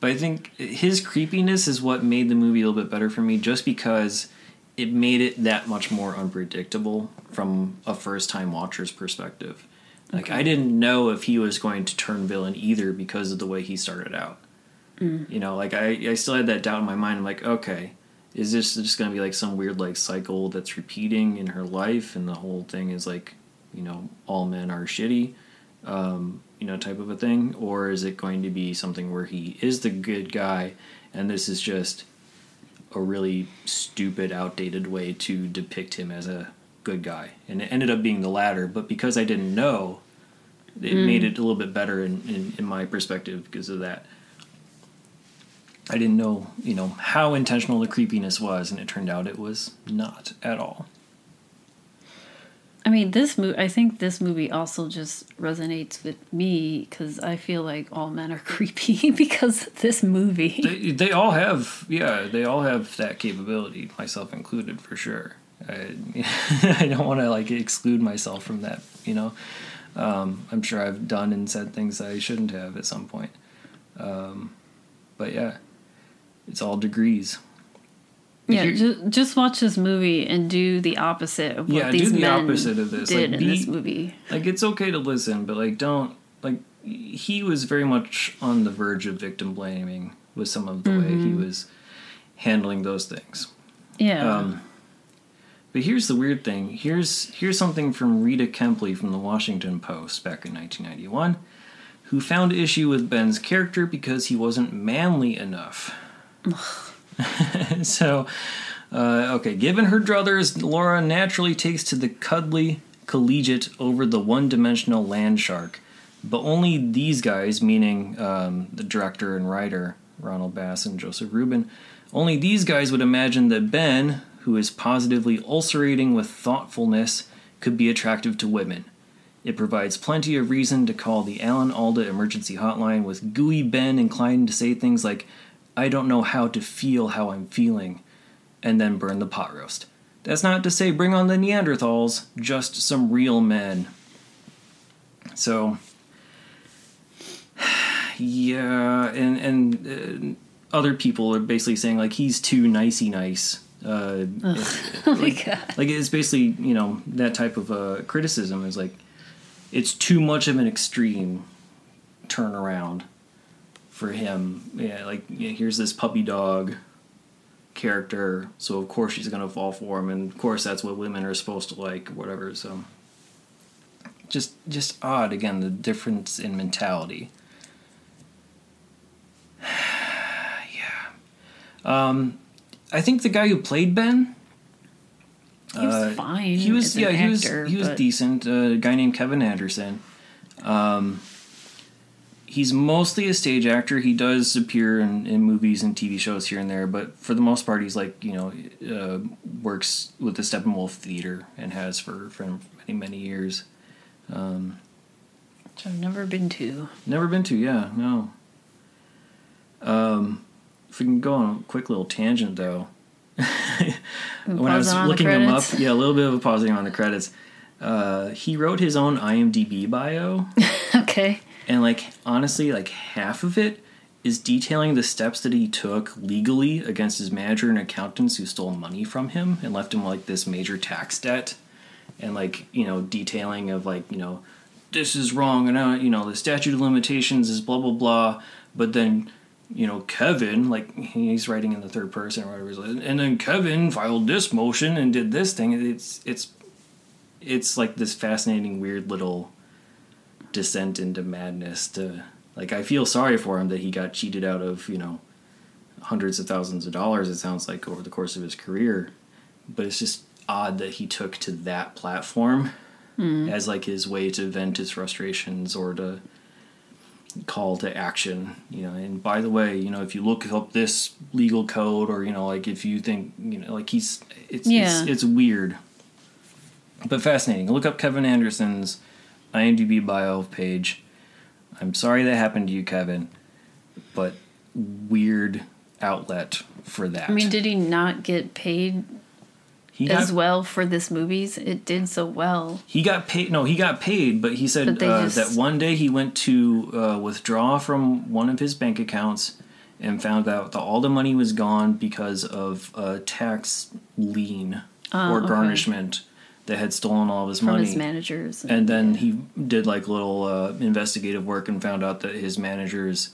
[SPEAKER 2] But I think his creepiness is what made the movie a little bit better for me, just because it made it that much more unpredictable from a first time watcher's perspective. Like. I didn't know if he was going to turn villain either because of the way he started out. You know, like, I, I still had that doubt in my mind. I'm like, okay, is this just going to be like some weird like cycle that's repeating in her life and the whole thing is like you know all men are shitty um, you know type of a thing or is it going to be something where he is the good guy and this is just a really stupid outdated way to depict him as a good guy and it ended up being the latter but because i didn't know it mm. made it a little bit better in, in, in my perspective because of that I didn't know, you know, how intentional the creepiness was, and it turned out it was not at all.
[SPEAKER 1] I mean, this movie. I think this movie also just resonates with me because I feel like all men are creepy because this movie.
[SPEAKER 2] They, they all have, yeah, they all have that capability, myself included, for sure. I, I don't want to like exclude myself from that, you know. Um, I'm sure I've done and said things that I shouldn't have at some point. Um, but yeah, it's all degrees. If
[SPEAKER 1] yeah, just, just watch this movie and do the opposite of what
[SPEAKER 2] Yeah,
[SPEAKER 1] these
[SPEAKER 2] do the
[SPEAKER 1] men
[SPEAKER 2] opposite of this.
[SPEAKER 1] did
[SPEAKER 2] Like,
[SPEAKER 1] in this movie.
[SPEAKER 2] like it's okay to listen but like don't like he was very much on the verge of victim blaming with some of the way he was handling those things
[SPEAKER 1] Yeah.
[SPEAKER 2] um, but here's the weird thing here's here's something from rita kempley from the washington post back in 1991 who found issue with ben's character because he wasn't manly enough so uh, okay, given her druthers, Laura naturally takes to the cuddly collegiate over the one dimensional land shark. But only these guys, meaning um, the director and writer, Ronald Bass and Joseph Ruben, only these guys would imagine that Ben, who is positively ulcerating with thoughtfulness, could be attractive to women. It provides plenty of reason to call the Alan Alda emergency hotline with gooey Ben inclined to say things like, I don't know how to feel how I'm feeling, and then burn the pot roast. That's not to say bring on the Neanderthals, just some real men. So, yeah, and and uh, other people are basically saying like he's too nicey nice. Uh,
[SPEAKER 1] oh my god.
[SPEAKER 2] like it's basically you know that type of uh, criticism is like it's too much of an extreme turnaround for him. Yeah, like yeah, here's this puppy dog character, so of course she's gonna fall for him, and of course that's what women are supposed to like, whatever. So just just odd again the difference in mentality. yeah, um, I think the guy who played Ben.
[SPEAKER 1] He was
[SPEAKER 2] Uh,
[SPEAKER 1] fine.
[SPEAKER 2] He was yeah he was
[SPEAKER 1] actor,
[SPEAKER 2] he was
[SPEAKER 1] but-
[SPEAKER 2] decent. Uh, a guy named Kevin Anderson. Um, he's mostly a stage actor. He does appear in, in movies and TV shows here and there, but for the most part, he's like you know uh, works with the Steppenwolf Theater and has for for many many years. Um,
[SPEAKER 1] Which I've never been to.
[SPEAKER 2] Never been to, yeah, no. Um, if we can go on a quick little tangent though. when I was
[SPEAKER 1] Pausing on the
[SPEAKER 2] looking him up, yeah, a little bit of a pausing on the credits. Uh, he wrote his own IMDb bio,
[SPEAKER 1] Okay.
[SPEAKER 2] and like honestly, like half of it is detailing the steps that he took legally against his manager and accountants who stole money from him and left him like this major tax debt, and like you know detailing of like you know this is wrong, and uh, you know the statute of limitations is blah blah blah. But then, you know, Kevin, like he's writing in the third person or whatever, and then Kevin filed this motion and did this thing. It's it's it's like this fascinating, weird little descent into madness. To like, I feel sorry for him that he got cheated out of you know hundreds of thousands of dollars. It sounds like over the course of his career, but it's just odd that he took to that platform hmm. as like his way to vent his frustrations or to call to action you know and by the way you know if you look up this legal code or you know like if you think you know like he's it's
[SPEAKER 1] Yeah.
[SPEAKER 2] it's, it's weird but fascinating. Look up kevin anderson's imdb bio page. I'm sorry that happened to you kevin but weird outlet for that.
[SPEAKER 1] I mean, did he not get paid
[SPEAKER 2] he
[SPEAKER 1] as
[SPEAKER 2] got,
[SPEAKER 1] well for this movies? It did so well.
[SPEAKER 2] he got paid no he got paid but he said
[SPEAKER 1] But
[SPEAKER 2] uh,
[SPEAKER 1] just-
[SPEAKER 2] that one day he went to uh, withdraw from one of his bank accounts and found out that all the money was gone because of a tax lien
[SPEAKER 1] Ah,
[SPEAKER 2] or
[SPEAKER 1] okay.
[SPEAKER 2] garnishment that had stolen all of his
[SPEAKER 1] From
[SPEAKER 2] money
[SPEAKER 1] his managers.
[SPEAKER 2] and then he did like little uh, investigative work and found out that his managers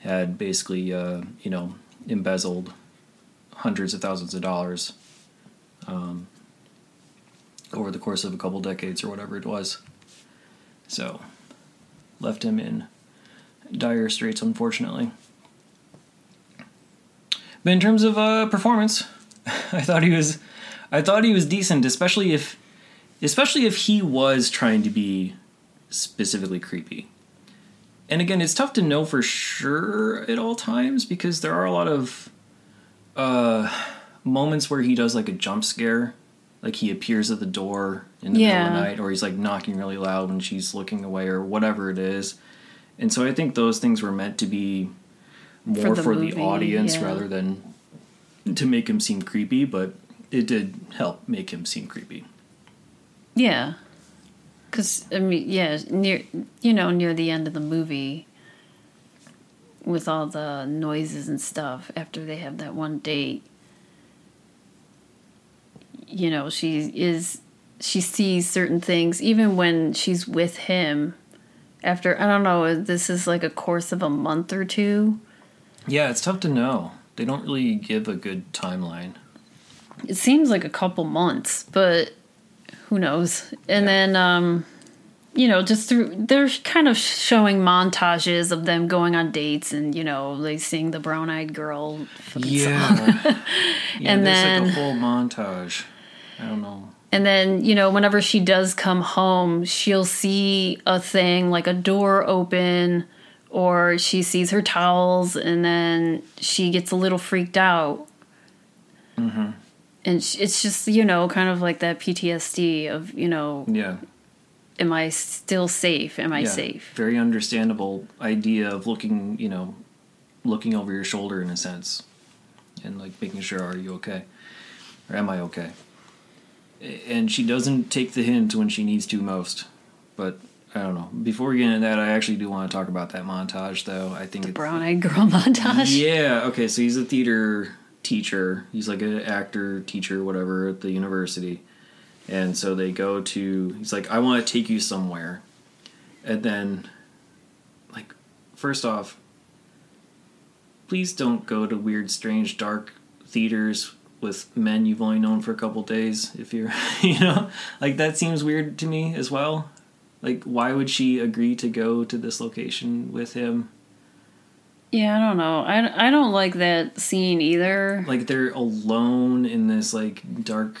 [SPEAKER 2] had basically uh, you know embezzled hundreds of thousands of dollars um, over the course of a couple decades or whatever it was so left him in dire straits unfortunately but in terms of uh, performance i thought he was i thought he was decent especially if especially if he was trying to be specifically creepy. And again, it's tough to know for sure at all times because there are a lot of uh, moments where he does like a jump scare, like he appears at the door in the middle of the night, or he's like knocking really loud when she's looking away, or whatever it is. And so I think those things were meant to be more
[SPEAKER 1] the
[SPEAKER 2] for the, audience
[SPEAKER 1] yeah.
[SPEAKER 2] rather than to make him seem creepy, but it did help make him seem creepy.
[SPEAKER 1] Yeah. Cuz I mean, yeah, near you know, near the end of the movie with all the noises and stuff after they have that one date you know, she is she sees certain things even when she's with him after I don't know, this is like a course of a month or two.
[SPEAKER 2] Yeah, it's tough to know. They don't really give a good timeline.
[SPEAKER 1] It seems like a couple months, but who knows? And
[SPEAKER 2] Yeah.
[SPEAKER 1] then, um, you know, just through they're kind of showing montages of them going on dates, and you know, they sing the brown eyed girl. song.
[SPEAKER 2] Yeah,
[SPEAKER 1] And
[SPEAKER 2] there's
[SPEAKER 1] then-
[SPEAKER 2] like a whole montage. I don't know.
[SPEAKER 1] And then, you know, whenever she does come home, she'll see a thing like a door open, or she sees her towels, and then she gets a little freaked out.
[SPEAKER 2] Mm-hmm.
[SPEAKER 1] And it's just, you know, kind of like that PTSD of, you know,
[SPEAKER 2] Yeah,
[SPEAKER 1] am I still safe? Am I
[SPEAKER 2] yeah.
[SPEAKER 1] safe?
[SPEAKER 2] Very understandable idea of looking, you know, looking over your shoulder in a sense, and like making sure, are you okay, or am I okay? And she doesn't take the hint when she needs to most, but. I don't know. Before we get into that, I actually do want to talk about that montage, though. I think it's,
[SPEAKER 1] Brown eyed girl montage.
[SPEAKER 2] Yeah, okay, so he's a theater teacher. He's like an actor, teacher, whatever, at the university. And so they go to, he's like, I want to take you somewhere. And then, like, first off, please don't go to weird, strange, dark theaters with men you've only known for a couple days. If you're, you know, like, that seems weird to me as well. Like, why would she agree to go to this location with him?
[SPEAKER 1] Yeah, I don't know. I, I don't like that scene either.
[SPEAKER 2] like they're alone in this like dark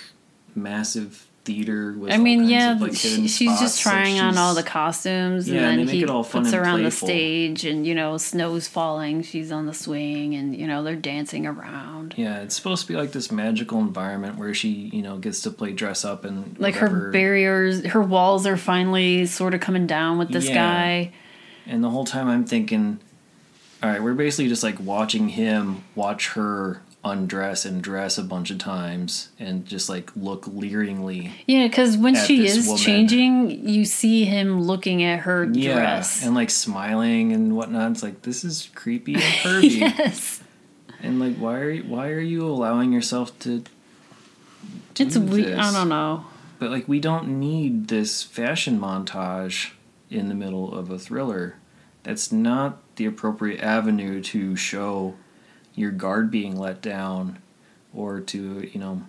[SPEAKER 2] massive theater with
[SPEAKER 1] I mean, yeah,
[SPEAKER 2] of, like,
[SPEAKER 1] she, she's just trying on all the costumes,
[SPEAKER 2] Yeah, and
[SPEAKER 1] then he
[SPEAKER 2] it all fun
[SPEAKER 1] puts her on the stage, and you know, snow's falling. She's on the swing, and you know, they're dancing around.
[SPEAKER 2] yeah it's supposed to be like this magical environment where she you know gets to play dress up and
[SPEAKER 1] Like
[SPEAKER 2] whatever.
[SPEAKER 1] her barriers, her walls are finally sort of coming down with this
[SPEAKER 2] Yeah.
[SPEAKER 1] guy.
[SPEAKER 2] and the whole time i'm thinking all right we're basically just like watching him watch her undress and dress a bunch of times and just like look leeringly
[SPEAKER 1] Yeah, because when she is
[SPEAKER 2] woman.
[SPEAKER 1] changing, you see him looking at her
[SPEAKER 2] yeah
[SPEAKER 1] dress.
[SPEAKER 2] and like smiling and whatnot it's like this is creepy and pervy
[SPEAKER 1] yes,
[SPEAKER 2] And like, why are you, why are you allowing yourself to?
[SPEAKER 1] it's weird. I don't know.
[SPEAKER 2] But like, we don't need this fashion montage in the middle of a thriller. That's not the appropriate avenue to show your guard being let down or to, you know,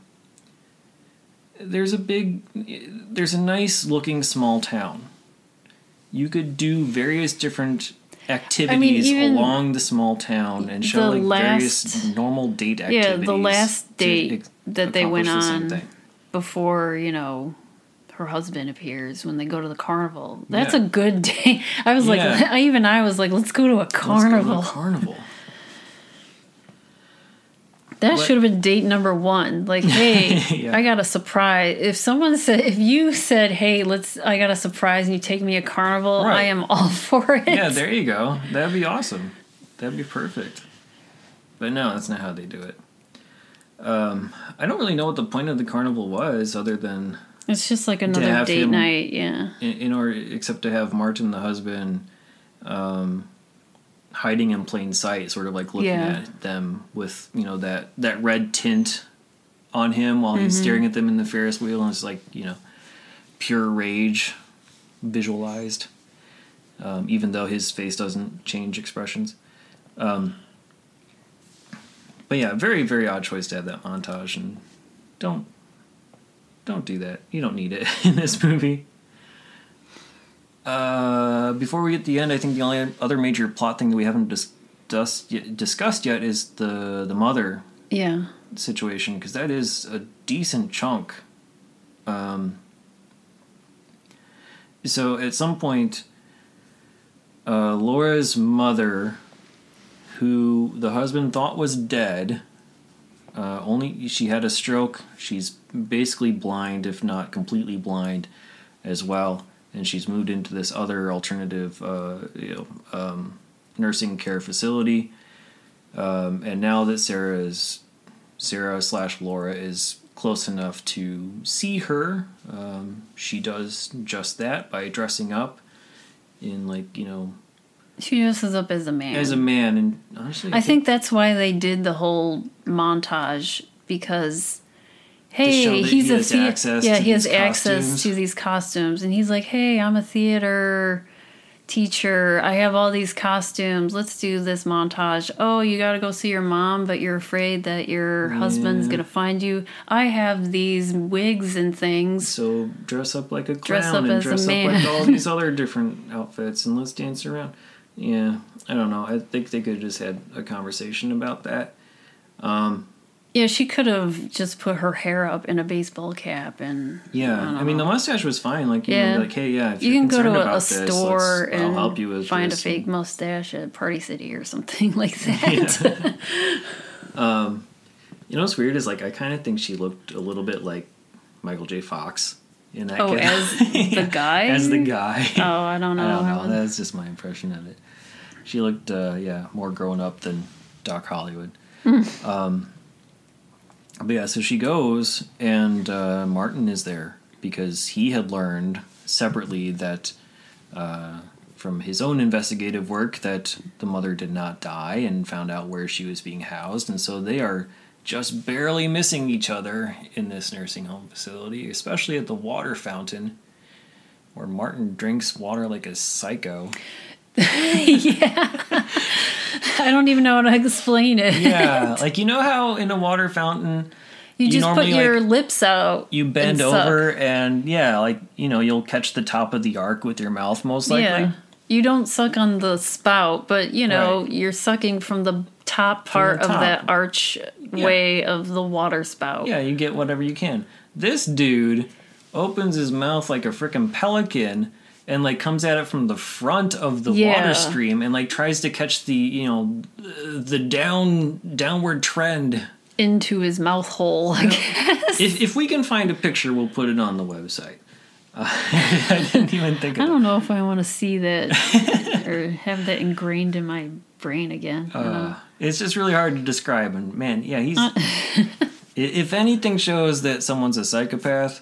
[SPEAKER 2] there's a big there's a nice looking small town. You could do various different activities
[SPEAKER 1] even
[SPEAKER 2] along the small town and show like
[SPEAKER 1] last-
[SPEAKER 2] various normal date activities.
[SPEAKER 1] Yeah, the last date
[SPEAKER 2] ex-
[SPEAKER 1] that they went
[SPEAKER 2] the
[SPEAKER 1] on before, you know, her husband appears when they go to the carnival. That's
[SPEAKER 2] Yeah.
[SPEAKER 1] a good day. I was like,
[SPEAKER 2] Yeah.
[SPEAKER 1] I even I was like, let's go to a
[SPEAKER 2] Let's go to a
[SPEAKER 1] carnival. That should have been date number one. Like, hey,
[SPEAKER 2] Yeah.
[SPEAKER 1] I got a surprise. If someone said, if you said, hey, let's, I got a surprise, and you take me a carnival,
[SPEAKER 2] Right.
[SPEAKER 1] I am all for it.
[SPEAKER 2] Yeah, there you go. That'd be awesome. That'd be perfect. But no, that's not how they do it. Um, I don't really know what the point of the carnival was, other than
[SPEAKER 1] It's just like another date night. Yeah.
[SPEAKER 2] in, in order, except to have Martin, the husband, um, hiding in plain sight, sort of like looking
[SPEAKER 1] Yeah.
[SPEAKER 2] at them with you know that that red tint on him while he's
[SPEAKER 1] Mm-hmm.
[SPEAKER 2] staring at them in the Ferris wheel, and it's like you know pure rage visualized. Um, even though his face doesn't change expressions. Um, but yeah, very very odd choice to have that montage, and don't don't do that. You don't need it in this movie. Uh, before we get to the end, I think the only other major plot thing that we haven't discussed yet, discussed yet is the the mother
[SPEAKER 1] Yeah.
[SPEAKER 2] situation because that is a decent chunk. Um, so at some point, uh, Laura's mother, who the husband thought was dead, uh, only she had a stroke. She's basically blind, if not completely blind, as well, and she's moved into this other alternative, uh, you know, um, nursing care facility. Um, and now that Sarah is Sarah slash Laura is close enough to see her. Um, she does just that by dressing up in like you know
[SPEAKER 1] She dresses up as a man.
[SPEAKER 2] as a man, and honestly,
[SPEAKER 1] I think that's why they did the whole montage because hey, he's
[SPEAKER 2] he
[SPEAKER 1] a thea-
[SPEAKER 2] access
[SPEAKER 1] yeah,
[SPEAKER 2] to
[SPEAKER 1] he has access
[SPEAKER 2] costumes.
[SPEAKER 1] to these costumes and he's like, "Hey, I'm a theater teacher. I have all these costumes. Let's do this montage. Oh, you got to go see your mom, but you're afraid that your husband's going to find you. I have these wigs and things.
[SPEAKER 2] so dress up like a clown
[SPEAKER 1] Dress up
[SPEAKER 2] and
[SPEAKER 1] as a
[SPEAKER 2] dress up like all these other different outfits, and let's dance around. Yeah, I don't know. I think they could have just had a conversation about that. Um,
[SPEAKER 1] Yeah, she could have just put her hair up in a baseball cap and
[SPEAKER 2] yeah,
[SPEAKER 1] don't
[SPEAKER 2] I, mean the mustache was fine. Like you
[SPEAKER 1] Yeah.
[SPEAKER 2] know, like hey, yeah, if
[SPEAKER 1] you
[SPEAKER 2] you're
[SPEAKER 1] can go to
[SPEAKER 2] about
[SPEAKER 1] a,
[SPEAKER 2] this,
[SPEAKER 1] store
[SPEAKER 2] I'll
[SPEAKER 1] and
[SPEAKER 2] help you
[SPEAKER 1] find
[SPEAKER 2] this.
[SPEAKER 1] a fake mustache at Party City or something like that.
[SPEAKER 2] You know what's weird is like I kind of think she looked a little bit like Michael J. Fox in that.
[SPEAKER 1] Oh,
[SPEAKER 2] kid.
[SPEAKER 1] as the guy?
[SPEAKER 2] as the guy.
[SPEAKER 1] Oh, I don't know.
[SPEAKER 2] I don't know. That's just my impression of it. She looked, uh, yeah, more grown up than Doc Hollywood. um, but yeah, so she goes, and uh, Martin is there because he had learned separately that uh, from his own investigative work that the mother did not die and found out where she was being housed, and so they are just barely missing each other in this nursing home facility, especially at the water fountain where Martin drinks water like a psycho.
[SPEAKER 1] yeah. I don't even know how to explain it.
[SPEAKER 2] Yeah, like you know how in a water fountain
[SPEAKER 1] You
[SPEAKER 2] You
[SPEAKER 1] just put your
[SPEAKER 2] like,
[SPEAKER 1] lips out.
[SPEAKER 2] you bend
[SPEAKER 1] and
[SPEAKER 2] over and yeah, like you know you'll catch the top of the arc with your mouth most likely.
[SPEAKER 1] Yeah. You don't suck on the spout, but you know,
[SPEAKER 2] Right.
[SPEAKER 1] you're sucking from the top part
[SPEAKER 2] the
[SPEAKER 1] of
[SPEAKER 2] top.
[SPEAKER 1] that archway of the water spout.
[SPEAKER 2] Yeah, you get whatever you can. This dude opens his mouth like a freaking pelican and like comes at it from the front of the
[SPEAKER 1] Yeah.
[SPEAKER 2] water stream and like tries to catch the you know the down downward trend.
[SPEAKER 1] Into his mouth hole, I guess.
[SPEAKER 2] If if we can find a picture, we'll put it on the website. Uh, I didn't even think
[SPEAKER 1] I don't know if I want to see that or have that ingrained in my brain again. I don't know.
[SPEAKER 2] Uh, it's just really hard to describe. And man, yeah, he's. i- if anything shows that someone's a psychopath,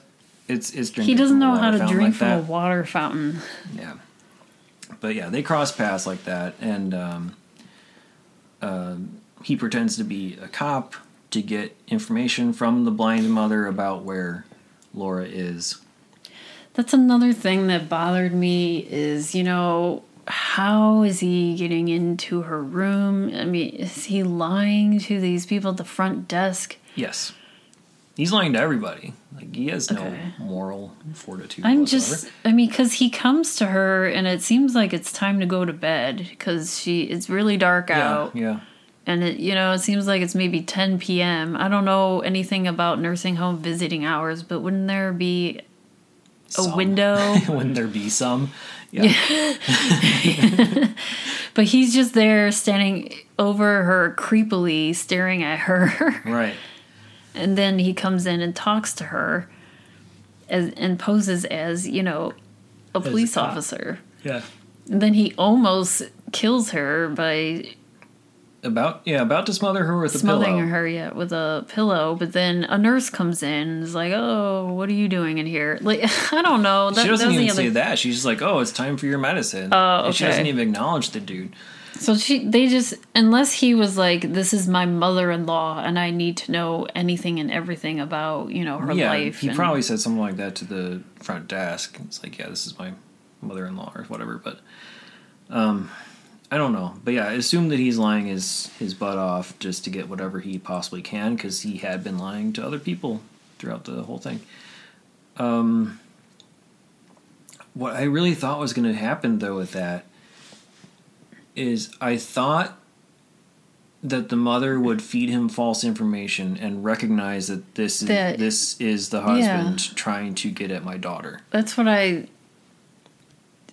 [SPEAKER 2] it's it's drinking.
[SPEAKER 1] he doesn't know how to drink
[SPEAKER 2] like
[SPEAKER 1] from
[SPEAKER 2] that.
[SPEAKER 1] a water fountain.
[SPEAKER 2] Yeah, but yeah, they cross paths like that, and um, um he pretends to be a cop to get information from the blind mother about where Laura is.
[SPEAKER 1] That's another thing that bothered me is, you know, how is he getting into her room? I mean, is he lying to these people at the front desk?
[SPEAKER 2] Yes. He's lying to everybody. Like he has no
[SPEAKER 1] Okay.
[SPEAKER 2] moral fortitude.
[SPEAKER 1] I'm
[SPEAKER 2] whatsoever.
[SPEAKER 1] just, I mean, because he comes to her and it seems like it's time to go to bed because she, it's really dark
[SPEAKER 2] yeah,
[SPEAKER 1] out.
[SPEAKER 2] yeah.
[SPEAKER 1] And it, you know, it seems like it's maybe 10 p.m. I don't know anything about nursing home visiting hours, but wouldn't there be a
[SPEAKER 2] Some.
[SPEAKER 1] window?
[SPEAKER 2] Wouldn't there be some? Yeah.
[SPEAKER 1] but he's just there standing over her creepily, staring at her.
[SPEAKER 2] Right.
[SPEAKER 1] And then he comes in and talks to her as, and poses as, you know, a
[SPEAKER 2] a
[SPEAKER 1] police
[SPEAKER 2] cop.
[SPEAKER 1] officer.
[SPEAKER 2] Yeah.
[SPEAKER 1] And then he almost kills her by
[SPEAKER 2] About yeah, about to smother her with a
[SPEAKER 1] smothering
[SPEAKER 2] pillow.
[SPEAKER 1] her yeah with a pillow but then a nurse comes in and is like oh what are you doing in here like i don't know that,
[SPEAKER 2] She doesn't even say that. She's just like, "Oh, it's time for your medicine."
[SPEAKER 1] Oh,
[SPEAKER 2] And She doesn't even acknowledge the dude.
[SPEAKER 1] So she they just unless he was like this is my mother-in-law and i need to know anything and everything about you know her
[SPEAKER 2] yeah,
[SPEAKER 1] life
[SPEAKER 2] he
[SPEAKER 1] and-
[SPEAKER 2] probably said something like that to the front desk. It's like, "Yeah, this is my mother-in-law or whatever." But um, I don't know. But yeah, I assume that he's lying his his butt off just to get whatever he possibly can because he had been lying to other people throughout the whole thing. Um, what I really thought was going to happen though with that is I thought that the mother would feed him false information and recognize that this is this is the husband trying to get at my daughter.
[SPEAKER 1] that's what i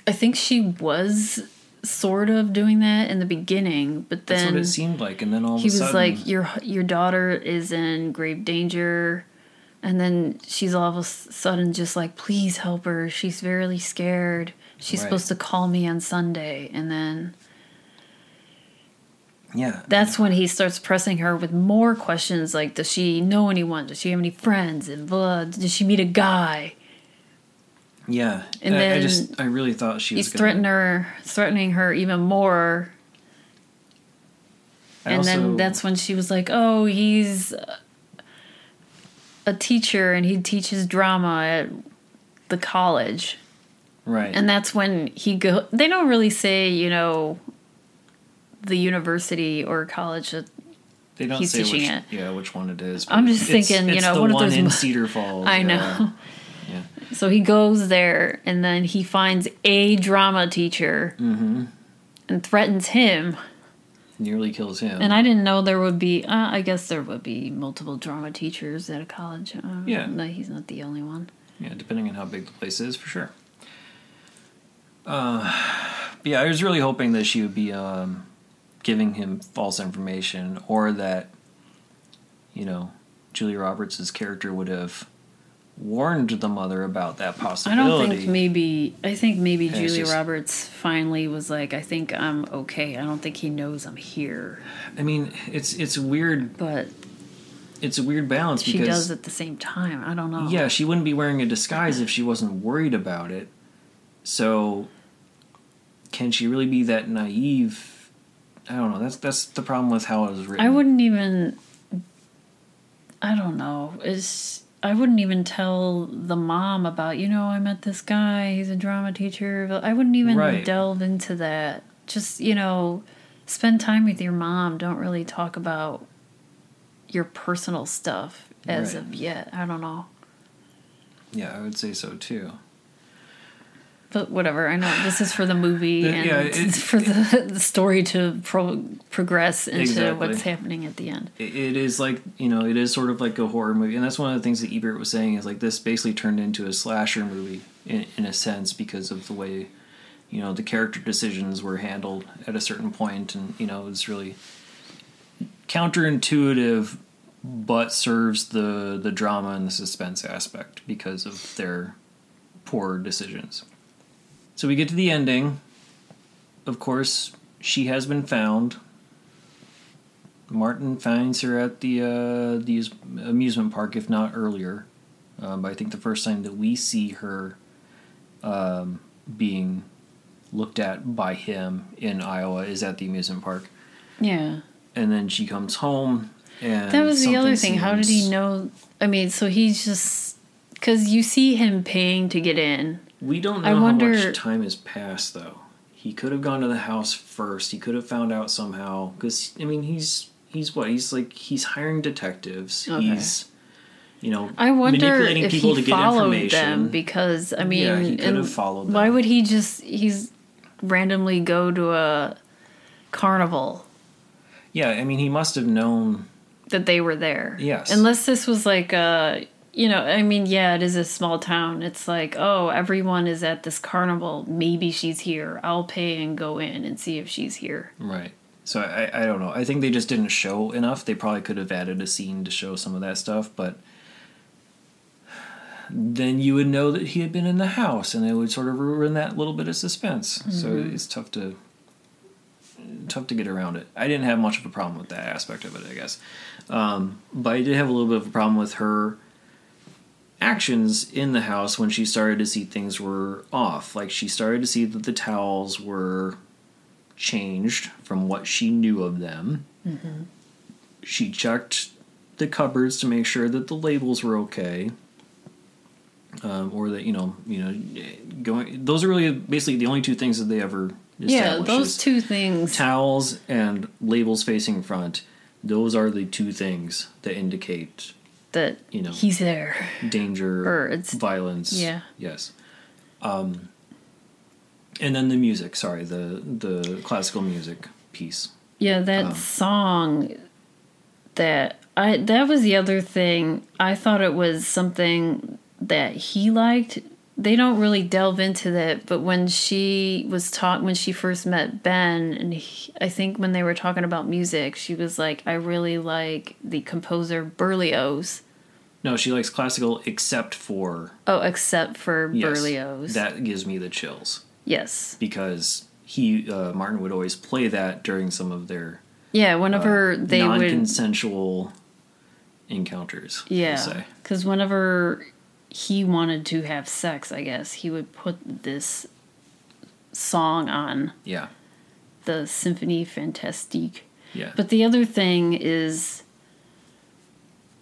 [SPEAKER 1] i think she was sort of doing that in the beginning but
[SPEAKER 2] That's
[SPEAKER 1] then
[SPEAKER 2] what it seemed like, and then all of
[SPEAKER 1] he was
[SPEAKER 2] sudden,
[SPEAKER 1] like your your daughter is in grave danger and then she's all of a sudden just like please help her she's very scared she's
[SPEAKER 2] Right.
[SPEAKER 1] supposed to call me on sunday and then
[SPEAKER 2] yeah,
[SPEAKER 1] that's when he starts pressing her with more questions like does she know anyone? Does she have any friends? And blah does she meet a guy?
[SPEAKER 2] Yeah.
[SPEAKER 1] and
[SPEAKER 2] I, I
[SPEAKER 1] then
[SPEAKER 2] just I really thought she was
[SPEAKER 1] he's
[SPEAKER 2] gonna,
[SPEAKER 1] threatening her threatening her even more.
[SPEAKER 2] I
[SPEAKER 1] and
[SPEAKER 2] also-
[SPEAKER 1] then that's when she was like, "Oh, he's a teacher and he teaches drama at the college."
[SPEAKER 2] right,
[SPEAKER 1] And that's when he go they don't really say, you know, the university or college that
[SPEAKER 2] they don't
[SPEAKER 1] he's
[SPEAKER 2] say
[SPEAKER 1] teaching
[SPEAKER 2] which,
[SPEAKER 1] it.
[SPEAKER 2] yeah which one it is.
[SPEAKER 1] I'm just
[SPEAKER 2] it's-
[SPEAKER 1] thinking, you
[SPEAKER 2] it's
[SPEAKER 1] know,
[SPEAKER 2] the
[SPEAKER 1] if
[SPEAKER 2] one
[SPEAKER 1] there's
[SPEAKER 2] in Cedar Falls.
[SPEAKER 1] I
[SPEAKER 2] yeah.
[SPEAKER 1] know.
[SPEAKER 2] Yeah.
[SPEAKER 1] So he goes there and then he finds a drama teacher
[SPEAKER 2] Mm-hmm.
[SPEAKER 1] and threatens him.
[SPEAKER 2] Nearly kills him.
[SPEAKER 1] And I didn't know there would be. Uh, I guess there would be multiple drama teachers at a college. Uh,
[SPEAKER 2] Yeah.
[SPEAKER 1] no, he's not the only one.
[SPEAKER 2] Yeah, depending on how big the place is, for sure. Uh, but yeah, I was really hoping that she would be um, giving him false information, or that, you know, Julia Roberts' character would have warned the mother about that possibility.
[SPEAKER 1] I don't think maybe. I think maybe
[SPEAKER 2] it's
[SPEAKER 1] Julia
[SPEAKER 2] just-
[SPEAKER 1] Roberts finally was like, "I think I'm okay. I don't think he knows I'm here."
[SPEAKER 2] I mean, it's it's weird.
[SPEAKER 1] But
[SPEAKER 2] It's a weird balance
[SPEAKER 1] she
[SPEAKER 2] because she
[SPEAKER 1] does at the same time. I don't know.
[SPEAKER 2] yeah, she wouldn't be wearing a disguise if she wasn't worried about it. So, can she really be that naive? I don't know. That's that's the problem with how it was written.
[SPEAKER 1] I wouldn't even. I don't know. Is I wouldn't even tell the mom about. You know, I met this guy. He's a drama teacher. I wouldn't even
[SPEAKER 2] Right.
[SPEAKER 1] delve into that. Just you know, spend time with your mom. Don't really talk about your personal stuff as
[SPEAKER 2] Right.
[SPEAKER 1] of yet. I don't know.
[SPEAKER 2] Yeah, I would say so too.
[SPEAKER 1] But whatever, I know this is for the movie and
[SPEAKER 2] yeah, it-
[SPEAKER 1] it's for the, the story to pro- progress into
[SPEAKER 2] Exactly.
[SPEAKER 1] what's happening at the end.
[SPEAKER 2] It, it is like you know, it is sort of like a horror movie, and that's one of the things that Ebert was saying is like this basically turned into a slasher movie in in a sense because of the way you know the character decisions were handled at a certain point, and you know it's really counterintuitive, but serves the the drama and the suspense aspect because of their poor decisions. So we get to the ending. Of course, she has been found. Martin finds her at the uh, the amusement park, if not earlier. Um, but I think the first time that we see her um, being looked at by him in Iowa is at the amusement park,
[SPEAKER 1] Yeah.
[SPEAKER 2] and then she comes home. And
[SPEAKER 1] That was the other thing. How did he know? I mean, so he's just because you see him paying to get in.
[SPEAKER 2] We don't know
[SPEAKER 1] I
[SPEAKER 2] how much time has passed, though. He could have gone to the house first. He could have found out somehow. Because I mean, he's he's what? He's like he's hiring detectives.
[SPEAKER 1] Okay.
[SPEAKER 2] He's you know
[SPEAKER 1] I wonder
[SPEAKER 2] manipulating
[SPEAKER 1] if
[SPEAKER 2] people
[SPEAKER 1] he
[SPEAKER 2] to get
[SPEAKER 1] followed
[SPEAKER 2] information.
[SPEAKER 1] them because I mean,
[SPEAKER 2] Yeah, he could have followed
[SPEAKER 1] Why would he just he's randomly go to a carnival
[SPEAKER 2] yeah, I mean, he must have known.
[SPEAKER 1] that they were there?
[SPEAKER 2] Yes.
[SPEAKER 1] Unless this was like a, you know, I mean, yeah, it is a small town. It's like, oh, everyone is at this carnival. Maybe she's here. I'll pay and go in and see if she's here.
[SPEAKER 2] Right. So I, I don't know. I think they just didn't show enough. They probably could have added a scene to show some of that stuff, but then you would know that he had been in the house, and it would sort of ruin that little bit of suspense. So it's tough to tough to get around it. I didn't have much of a problem with that aspect of it, I guess, um, but I did have a little bit of a problem with her actions in the house when she started to see things were off. Like she started to see that the towels were changed from what she knew of them. She checked the cupboards to make sure that the labels were okay, um, or that you know, you know, going. Those are really basically the only two things that they ever.
[SPEAKER 1] Yeah, those two things.
[SPEAKER 2] towels and labels facing front. Those are the two things that indicate
[SPEAKER 1] that
[SPEAKER 2] you know.
[SPEAKER 1] he's there.
[SPEAKER 2] danger,
[SPEAKER 1] Or it's-
[SPEAKER 2] violence.
[SPEAKER 1] yeah.
[SPEAKER 2] Yes. Um, and then the music. Sorry, the the classical music piece.
[SPEAKER 1] Yeah, that
[SPEAKER 2] Um,
[SPEAKER 1] song that I that was the other thing. I thought it was something that he liked. They don't really delve into that, but when she was taught when she first met Ben, and he, I think when they were talking about music, she was like, "I really like the composer Berlioz."
[SPEAKER 2] No, she likes classical except for
[SPEAKER 1] Oh, except for
[SPEAKER 2] yes,
[SPEAKER 1] Berlioz.
[SPEAKER 2] That gives me the chills
[SPEAKER 1] yes,
[SPEAKER 2] because he uh, Martin would always play that during some of their
[SPEAKER 1] yeah. Whenever they
[SPEAKER 2] non-consensual encounters. we'll
[SPEAKER 1] Yeah, because whenever he wanted to have sex, I guess he would put this song on
[SPEAKER 2] yeah,
[SPEAKER 1] the Symphonie Fantastique.
[SPEAKER 2] yeah.
[SPEAKER 1] But the other thing is,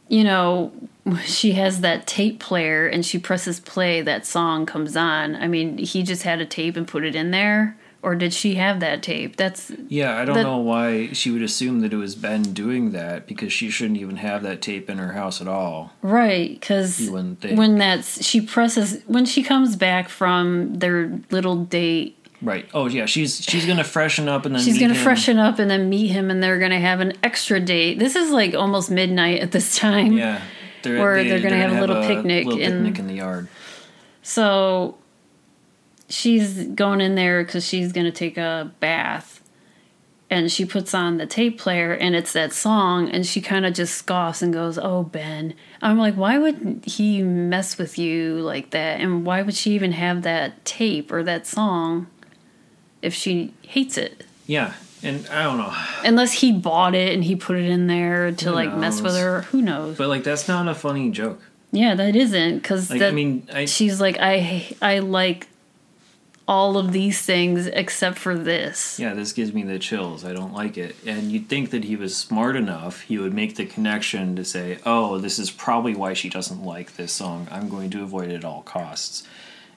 [SPEAKER 1] you know, she has that tape player and she presses play, that song comes on. I mean, he just had a tape and put it in there. Or did she have that tape? That's
[SPEAKER 2] Yeah, I don't
[SPEAKER 1] The-
[SPEAKER 2] know why she would assume that it was Ben doing that because she shouldn't even have that tape in her house at all.
[SPEAKER 1] right because
[SPEAKER 2] You wouldn't think.
[SPEAKER 1] when that's she presses when she comes back from their little date
[SPEAKER 2] Right. Oh yeah, she's she's gonna freshen up and then
[SPEAKER 1] She's gonna
[SPEAKER 2] him.
[SPEAKER 1] freshen up and then meet him, and they're gonna have an extra date. This is like almost midnight at this time.
[SPEAKER 2] Yeah, they're,
[SPEAKER 1] Or they're gonna have a little picnic
[SPEAKER 2] little
[SPEAKER 1] in-
[SPEAKER 2] picnic in the yard.
[SPEAKER 1] So she's going in there because she's gonna take a bath, and she puts on the tape player, and it's that song, and she kind of just scoffs and goes, "Oh Ben." I'm like, why would he mess with you like that, and why would she even have that tape or that song if she hates it?
[SPEAKER 2] Yeah, and I don't know,
[SPEAKER 1] Unless he bought it and he put it in there to
[SPEAKER 2] Who
[SPEAKER 1] like mess with her, who knows?
[SPEAKER 2] but like that's not a funny joke.
[SPEAKER 1] yeah, that isn't because
[SPEAKER 2] Like I mean, I
[SPEAKER 1] she's like I I like all of these things except for this.
[SPEAKER 2] yeah, this gives me the chills. I don't like it. And you'd think that he was smart enough, he would make the connection to say, "Oh, this is probably why she doesn't like this song. I'm going to avoid it at all costs."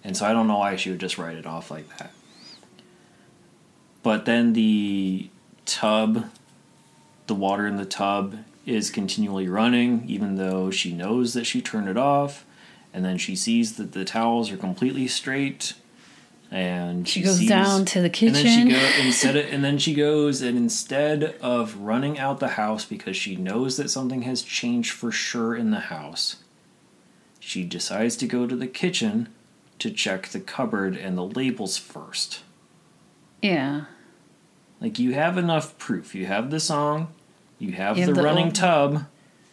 [SPEAKER 2] And so I don't know why she would just write it off like that. But then the tub, the water in the tub is continually running, even though she knows that she turned it off. And then she sees that the towels are completely straight. And
[SPEAKER 1] She
[SPEAKER 2] she,
[SPEAKER 1] goes
[SPEAKER 2] sees,
[SPEAKER 1] down to the
[SPEAKER 2] And then she
[SPEAKER 1] kitchen.
[SPEAKER 2] go instead of, and then she goes and instead of running out the house because she knows that something has changed for sure in the house, she decides to go to the kitchen to check the cupboard and the labels first.
[SPEAKER 1] Yeah.
[SPEAKER 2] Like you have enough proof. You have the song, you have
[SPEAKER 1] You
[SPEAKER 2] the,
[SPEAKER 1] have the
[SPEAKER 2] running
[SPEAKER 1] old-
[SPEAKER 2] tub,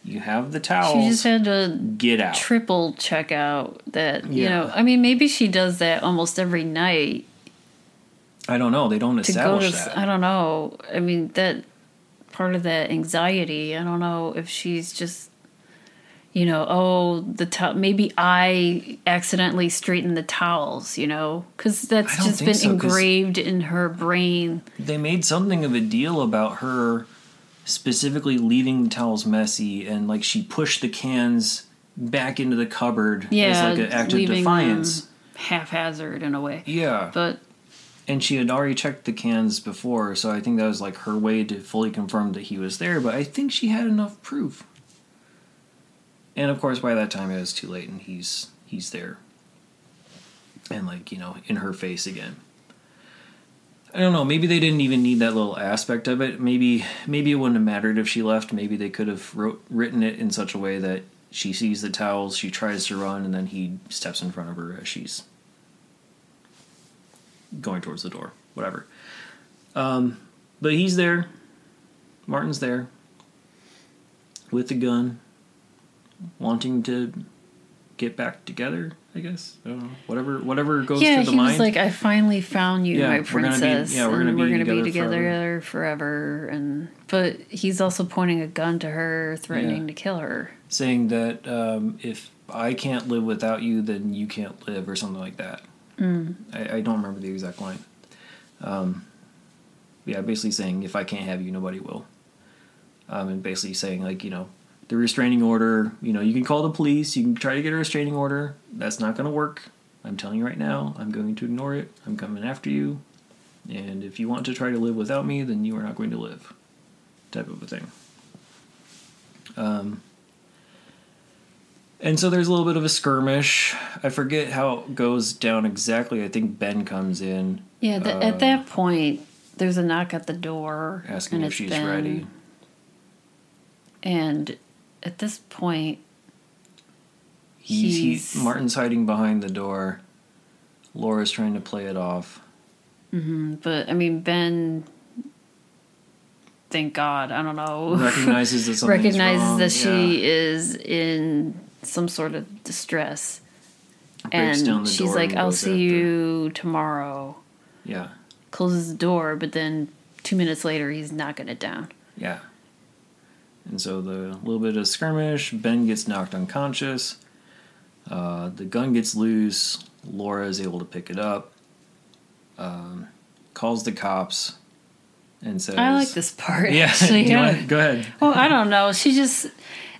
[SPEAKER 2] you have the towels.
[SPEAKER 1] She just had to
[SPEAKER 2] Get out.
[SPEAKER 1] triple check out that you
[SPEAKER 2] Yeah.
[SPEAKER 1] know I mean maybe she does that almost every night
[SPEAKER 2] I don't know. They don't
[SPEAKER 1] to
[SPEAKER 2] establish
[SPEAKER 1] to
[SPEAKER 2] that.
[SPEAKER 1] I don't know. I mean that part of that anxiety, I don't know if she's just you know, oh, the towel. maybe I accidentally straightened the towels, you know, because that's just been
[SPEAKER 2] so,
[SPEAKER 1] engraved in her brain.
[SPEAKER 2] they made something of a deal about her specifically leaving the towels messy and like she pushed the cans back into the cupboard
[SPEAKER 1] Yeah,
[SPEAKER 2] as like an act of defiance.
[SPEAKER 1] haphazard in a way.
[SPEAKER 2] Yeah.
[SPEAKER 1] But
[SPEAKER 2] and she had already checked the cans before, so I think that was like her way to fully confirm that he was there, but I think she had enough proof. And of course by that time it was too late and he's he's there. And like, you know, in her face again. I don't know, maybe they didn't even need that little aspect of it. Maybe maybe it wouldn't have mattered if she left. Maybe they could have wrote written it in such a way that she sees the towels, she tries to run, and then he steps in front of her as she's going towards the door. Whatever. Um, but he's there. Martin's there with the gun, wanting to get back together. I guess I don't know. Whatever, whatever goes
[SPEAKER 1] yeah,
[SPEAKER 2] through the
[SPEAKER 1] he
[SPEAKER 2] mind.
[SPEAKER 1] was like, "I finally found you,
[SPEAKER 2] Yeah,
[SPEAKER 1] my
[SPEAKER 2] we're gonna be-
[SPEAKER 1] princess,
[SPEAKER 2] yeah, we're gonna
[SPEAKER 1] and
[SPEAKER 2] be
[SPEAKER 1] we're gonna
[SPEAKER 2] together
[SPEAKER 1] be together forever. And but he's also pointing a gun to her, threatening
[SPEAKER 2] Yeah.
[SPEAKER 1] to kill her.
[SPEAKER 2] saying that um, if I can't live without you, then you can't live, or something like that.
[SPEAKER 1] Mm.
[SPEAKER 2] I, I don't remember the exact line. Um, yeah, basically saying if I can't have you, nobody will. Um, and basically saying like you know the restraining order. You know you can call the police, you can try to get a restraining order. That's not going to work. I'm telling you right now. I'm going to ignore it. I'm coming after you. And if you want to try to live without me, then you are not going to live. Type of a thing. Um, and so there's a little bit of a skirmish. I forget how it goes down exactly. I think Ben comes in
[SPEAKER 1] Yeah, th-
[SPEAKER 2] Uh,
[SPEAKER 1] at that point, there's a knock at the door,
[SPEAKER 2] asking if she's
[SPEAKER 1] Ben.
[SPEAKER 2] ready.
[SPEAKER 1] And at this point,
[SPEAKER 2] He's,
[SPEAKER 1] He's-
[SPEAKER 2] he, Martin's hiding behind the door. Laura's trying to play it off. Mm-hmm.
[SPEAKER 1] but I mean, Ben. Thank God, I don't know.
[SPEAKER 2] Recognizes that
[SPEAKER 1] recognizes that she
[SPEAKER 2] yeah.
[SPEAKER 1] is in some sort of distress,
[SPEAKER 2] Breaks
[SPEAKER 1] and she's like,
[SPEAKER 2] and
[SPEAKER 1] "I'll see
[SPEAKER 2] after.
[SPEAKER 1] you tomorrow."
[SPEAKER 2] Yeah,
[SPEAKER 1] Closes the door, but then two minutes later, he's knocking it down.
[SPEAKER 2] yeah. And so the little bit of skirmish. Ben gets knocked unconscious. Uh, the gun gets loose. Laura is able to pick it up. Um, calls the cops, and says,
[SPEAKER 1] I like this part.
[SPEAKER 2] Yeah,
[SPEAKER 1] actually.
[SPEAKER 2] do you
[SPEAKER 1] yeah.
[SPEAKER 2] want- go ahead.
[SPEAKER 1] Well, I don't know. She just.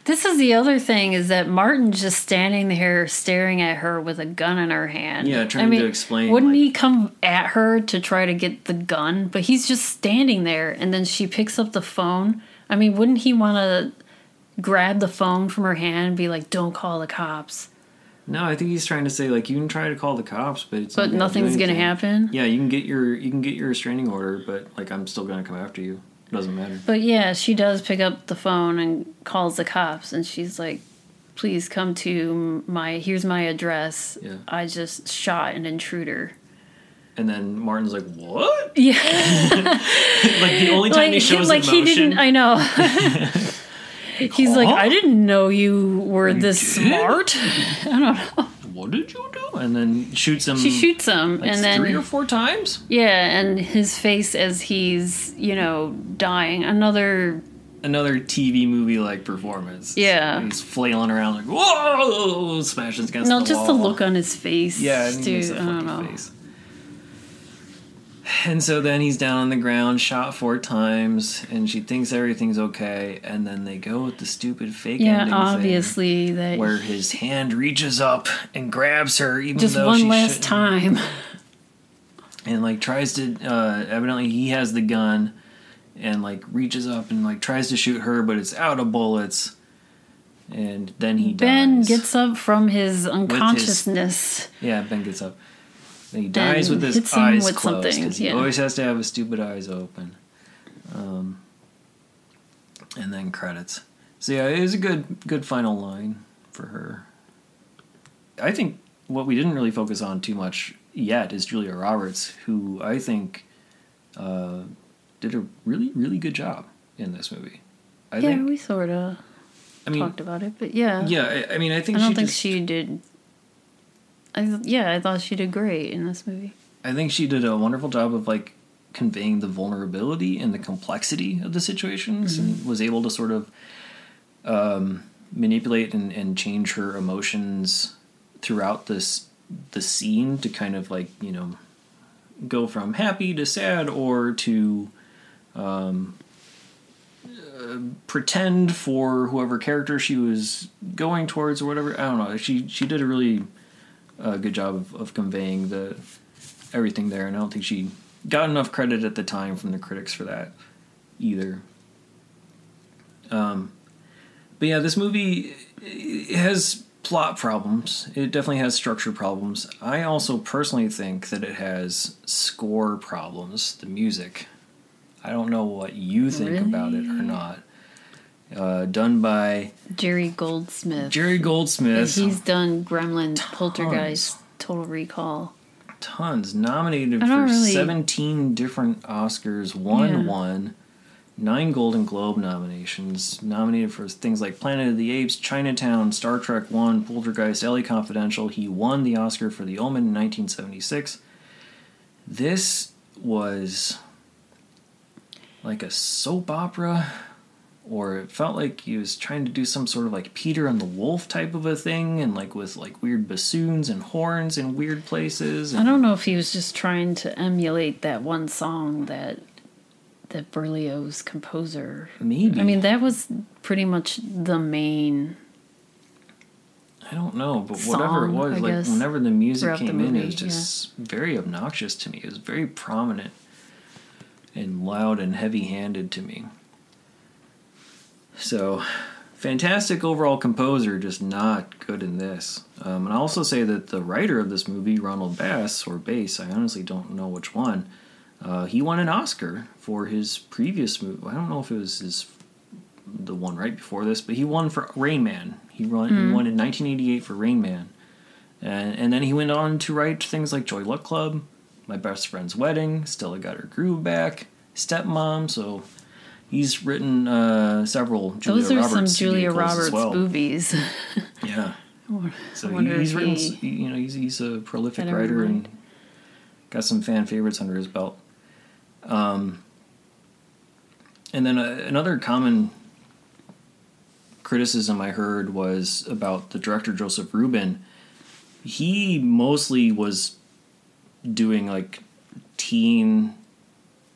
[SPEAKER 1] This is the other thing is that Martin's just standing there staring at her with a gun in her hand.
[SPEAKER 2] Yeah, trying
[SPEAKER 1] I mean,
[SPEAKER 2] to explain,
[SPEAKER 1] Wouldn't
[SPEAKER 2] like-
[SPEAKER 1] he come at her to try to get the gun? But he's just standing there, and then she picks up the phone. I mean, wouldn't he want to grab the phone from her hand and be like, "Don't call the cops"?
[SPEAKER 2] No, I think he's trying to say like you can try to call the cops, but it's
[SPEAKER 1] But nothing's gonna happen.
[SPEAKER 2] Yeah, you can get your you can get your restraining order, but like I'm still gonna come after you. It doesn't matter.
[SPEAKER 1] But yeah, she does pick up the phone and calls the cops, and she's like, "Please come to my. Here's my address.
[SPEAKER 2] Yeah.
[SPEAKER 1] I just shot an intruder."
[SPEAKER 2] And then Martin's like, "What?"
[SPEAKER 1] Yeah,
[SPEAKER 2] Like the only time
[SPEAKER 1] like,
[SPEAKER 2] he shows
[SPEAKER 1] like he didn't. I know. He's like, I didn't know you were this
[SPEAKER 2] did?
[SPEAKER 1] smart. I don't know.
[SPEAKER 2] what did you do? And then shoots him.
[SPEAKER 1] She shoots him,
[SPEAKER 2] like
[SPEAKER 1] and then
[SPEAKER 2] three or four times.
[SPEAKER 1] yeah, and his face as he's you know dying. Another
[SPEAKER 2] Another TV movie like performance.
[SPEAKER 1] Yeah.
[SPEAKER 2] he's flailing around like whoa, smashing against
[SPEAKER 1] no, just
[SPEAKER 2] wall.
[SPEAKER 1] the look on his face.
[SPEAKER 2] Yeah, and he
[SPEAKER 1] too.
[SPEAKER 2] makes a
[SPEAKER 1] I don't know.
[SPEAKER 2] face. And so then he's down on the ground, shot four times, and she thinks everything's okay. And then they go with the stupid fake
[SPEAKER 1] Yeah,
[SPEAKER 2] ending
[SPEAKER 1] obviously that
[SPEAKER 2] where his hand reaches up and grabs her, even
[SPEAKER 1] just
[SPEAKER 2] though
[SPEAKER 1] one last
[SPEAKER 2] shouldn't.
[SPEAKER 1] time.
[SPEAKER 2] and like tries to. Uh, evidently, he has the gun, and like reaches up and like tries to shoot her, but it's out of bullets. And then he
[SPEAKER 1] Ben
[SPEAKER 2] dies.
[SPEAKER 1] gets up from his unconsciousness.
[SPEAKER 2] Yeah, Ben gets up. And he dies
[SPEAKER 1] And
[SPEAKER 2] with his eyes
[SPEAKER 1] with
[SPEAKER 2] closed because he
[SPEAKER 1] yeah.
[SPEAKER 2] always has to have his stupid eyes open. Um, and then credits. So yeah, it was a good good final line for her. I think what we didn't really focus on too much yet is Julia Roberts, who I think uh, did a really really good job in this movie. I
[SPEAKER 1] yeah,
[SPEAKER 2] think.
[SPEAKER 1] we sort of
[SPEAKER 2] I mean,
[SPEAKER 1] talked about it, but yeah,
[SPEAKER 2] yeah. I, I mean, I think
[SPEAKER 1] I don't think
[SPEAKER 2] just-
[SPEAKER 1] she did. I th- yeah, I thought she did great in this movie.
[SPEAKER 2] I think she did a wonderful job of like conveying the vulnerability and the complexity of the situations and was able to sort of um, manipulate and, and change her emotions throughout this the scene to kind of like you know go from happy to sad or to um, pretend for whoever character she was going towards or whatever. I don't know. She she did a really uh, good job of, of conveying the everything there, and I don't think she got enough credit at the time from the critics for that either. Um, but yeah, this movie it has plot problems. It definitely has structure problems. I also personally think that it has score problems. The music. I don't know what you think
[SPEAKER 1] Really?
[SPEAKER 2] about it or not. Uh, done by
[SPEAKER 1] Jerry Goldsmith.
[SPEAKER 2] Jerry Goldsmith.
[SPEAKER 1] He's done Gremlins, Poltergeist, Total Recall.
[SPEAKER 2] tons nominated for
[SPEAKER 1] really-
[SPEAKER 2] 17 different oscars won
[SPEAKER 1] Yeah.
[SPEAKER 2] one nine golden globe nominations nominated for things like planet of the apes chinatown star trek 1 poltergeist la confidential he won the oscar for the omen in 1976 this was like a soap opera or it felt like he was trying to do some sort of like Peter and the Wolf type of a thing, and like with like weird bassoons and horns in weird places.
[SPEAKER 1] I don't know if he was just trying to emulate that one song that that Berlioz composer.
[SPEAKER 2] maybe
[SPEAKER 1] I mean, that was pretty much the main.
[SPEAKER 2] I don't know, but whatever it was,
[SPEAKER 1] I
[SPEAKER 2] like
[SPEAKER 1] guess,
[SPEAKER 2] whenever the music
[SPEAKER 1] throughout the
[SPEAKER 2] came in, it was just very obnoxious to me. It was very prominent and loud and heavy-handed to me. So, fantastic overall composer, just not good in this. Um, and I also say that the writer of this movie, Ronald Bass or Bass, I honestly don't know which one. Uh, he won an Oscar for his previous movie. I don't know if it was his the one right before this, but he won for Rain Man. He won, he won in 1988 for Rain Man, and and then he went on to write things like Joy Luck Club, My Best Friend's Wedding, Stella Got Her Groove Back, Stepmom. So he's written uh, several Julia
[SPEAKER 1] Those are
[SPEAKER 2] Roberts
[SPEAKER 1] some Julia Roberts
[SPEAKER 2] well.
[SPEAKER 1] movies.
[SPEAKER 2] Yeah. So
[SPEAKER 1] wonder
[SPEAKER 2] he's written,
[SPEAKER 1] he
[SPEAKER 2] you know, he's he's a prolific writer
[SPEAKER 1] mind.
[SPEAKER 2] and got some fan favorites under his belt. Um, and then uh, another common criticism I heard was about the director Joseph Ruben. He mostly was doing like teen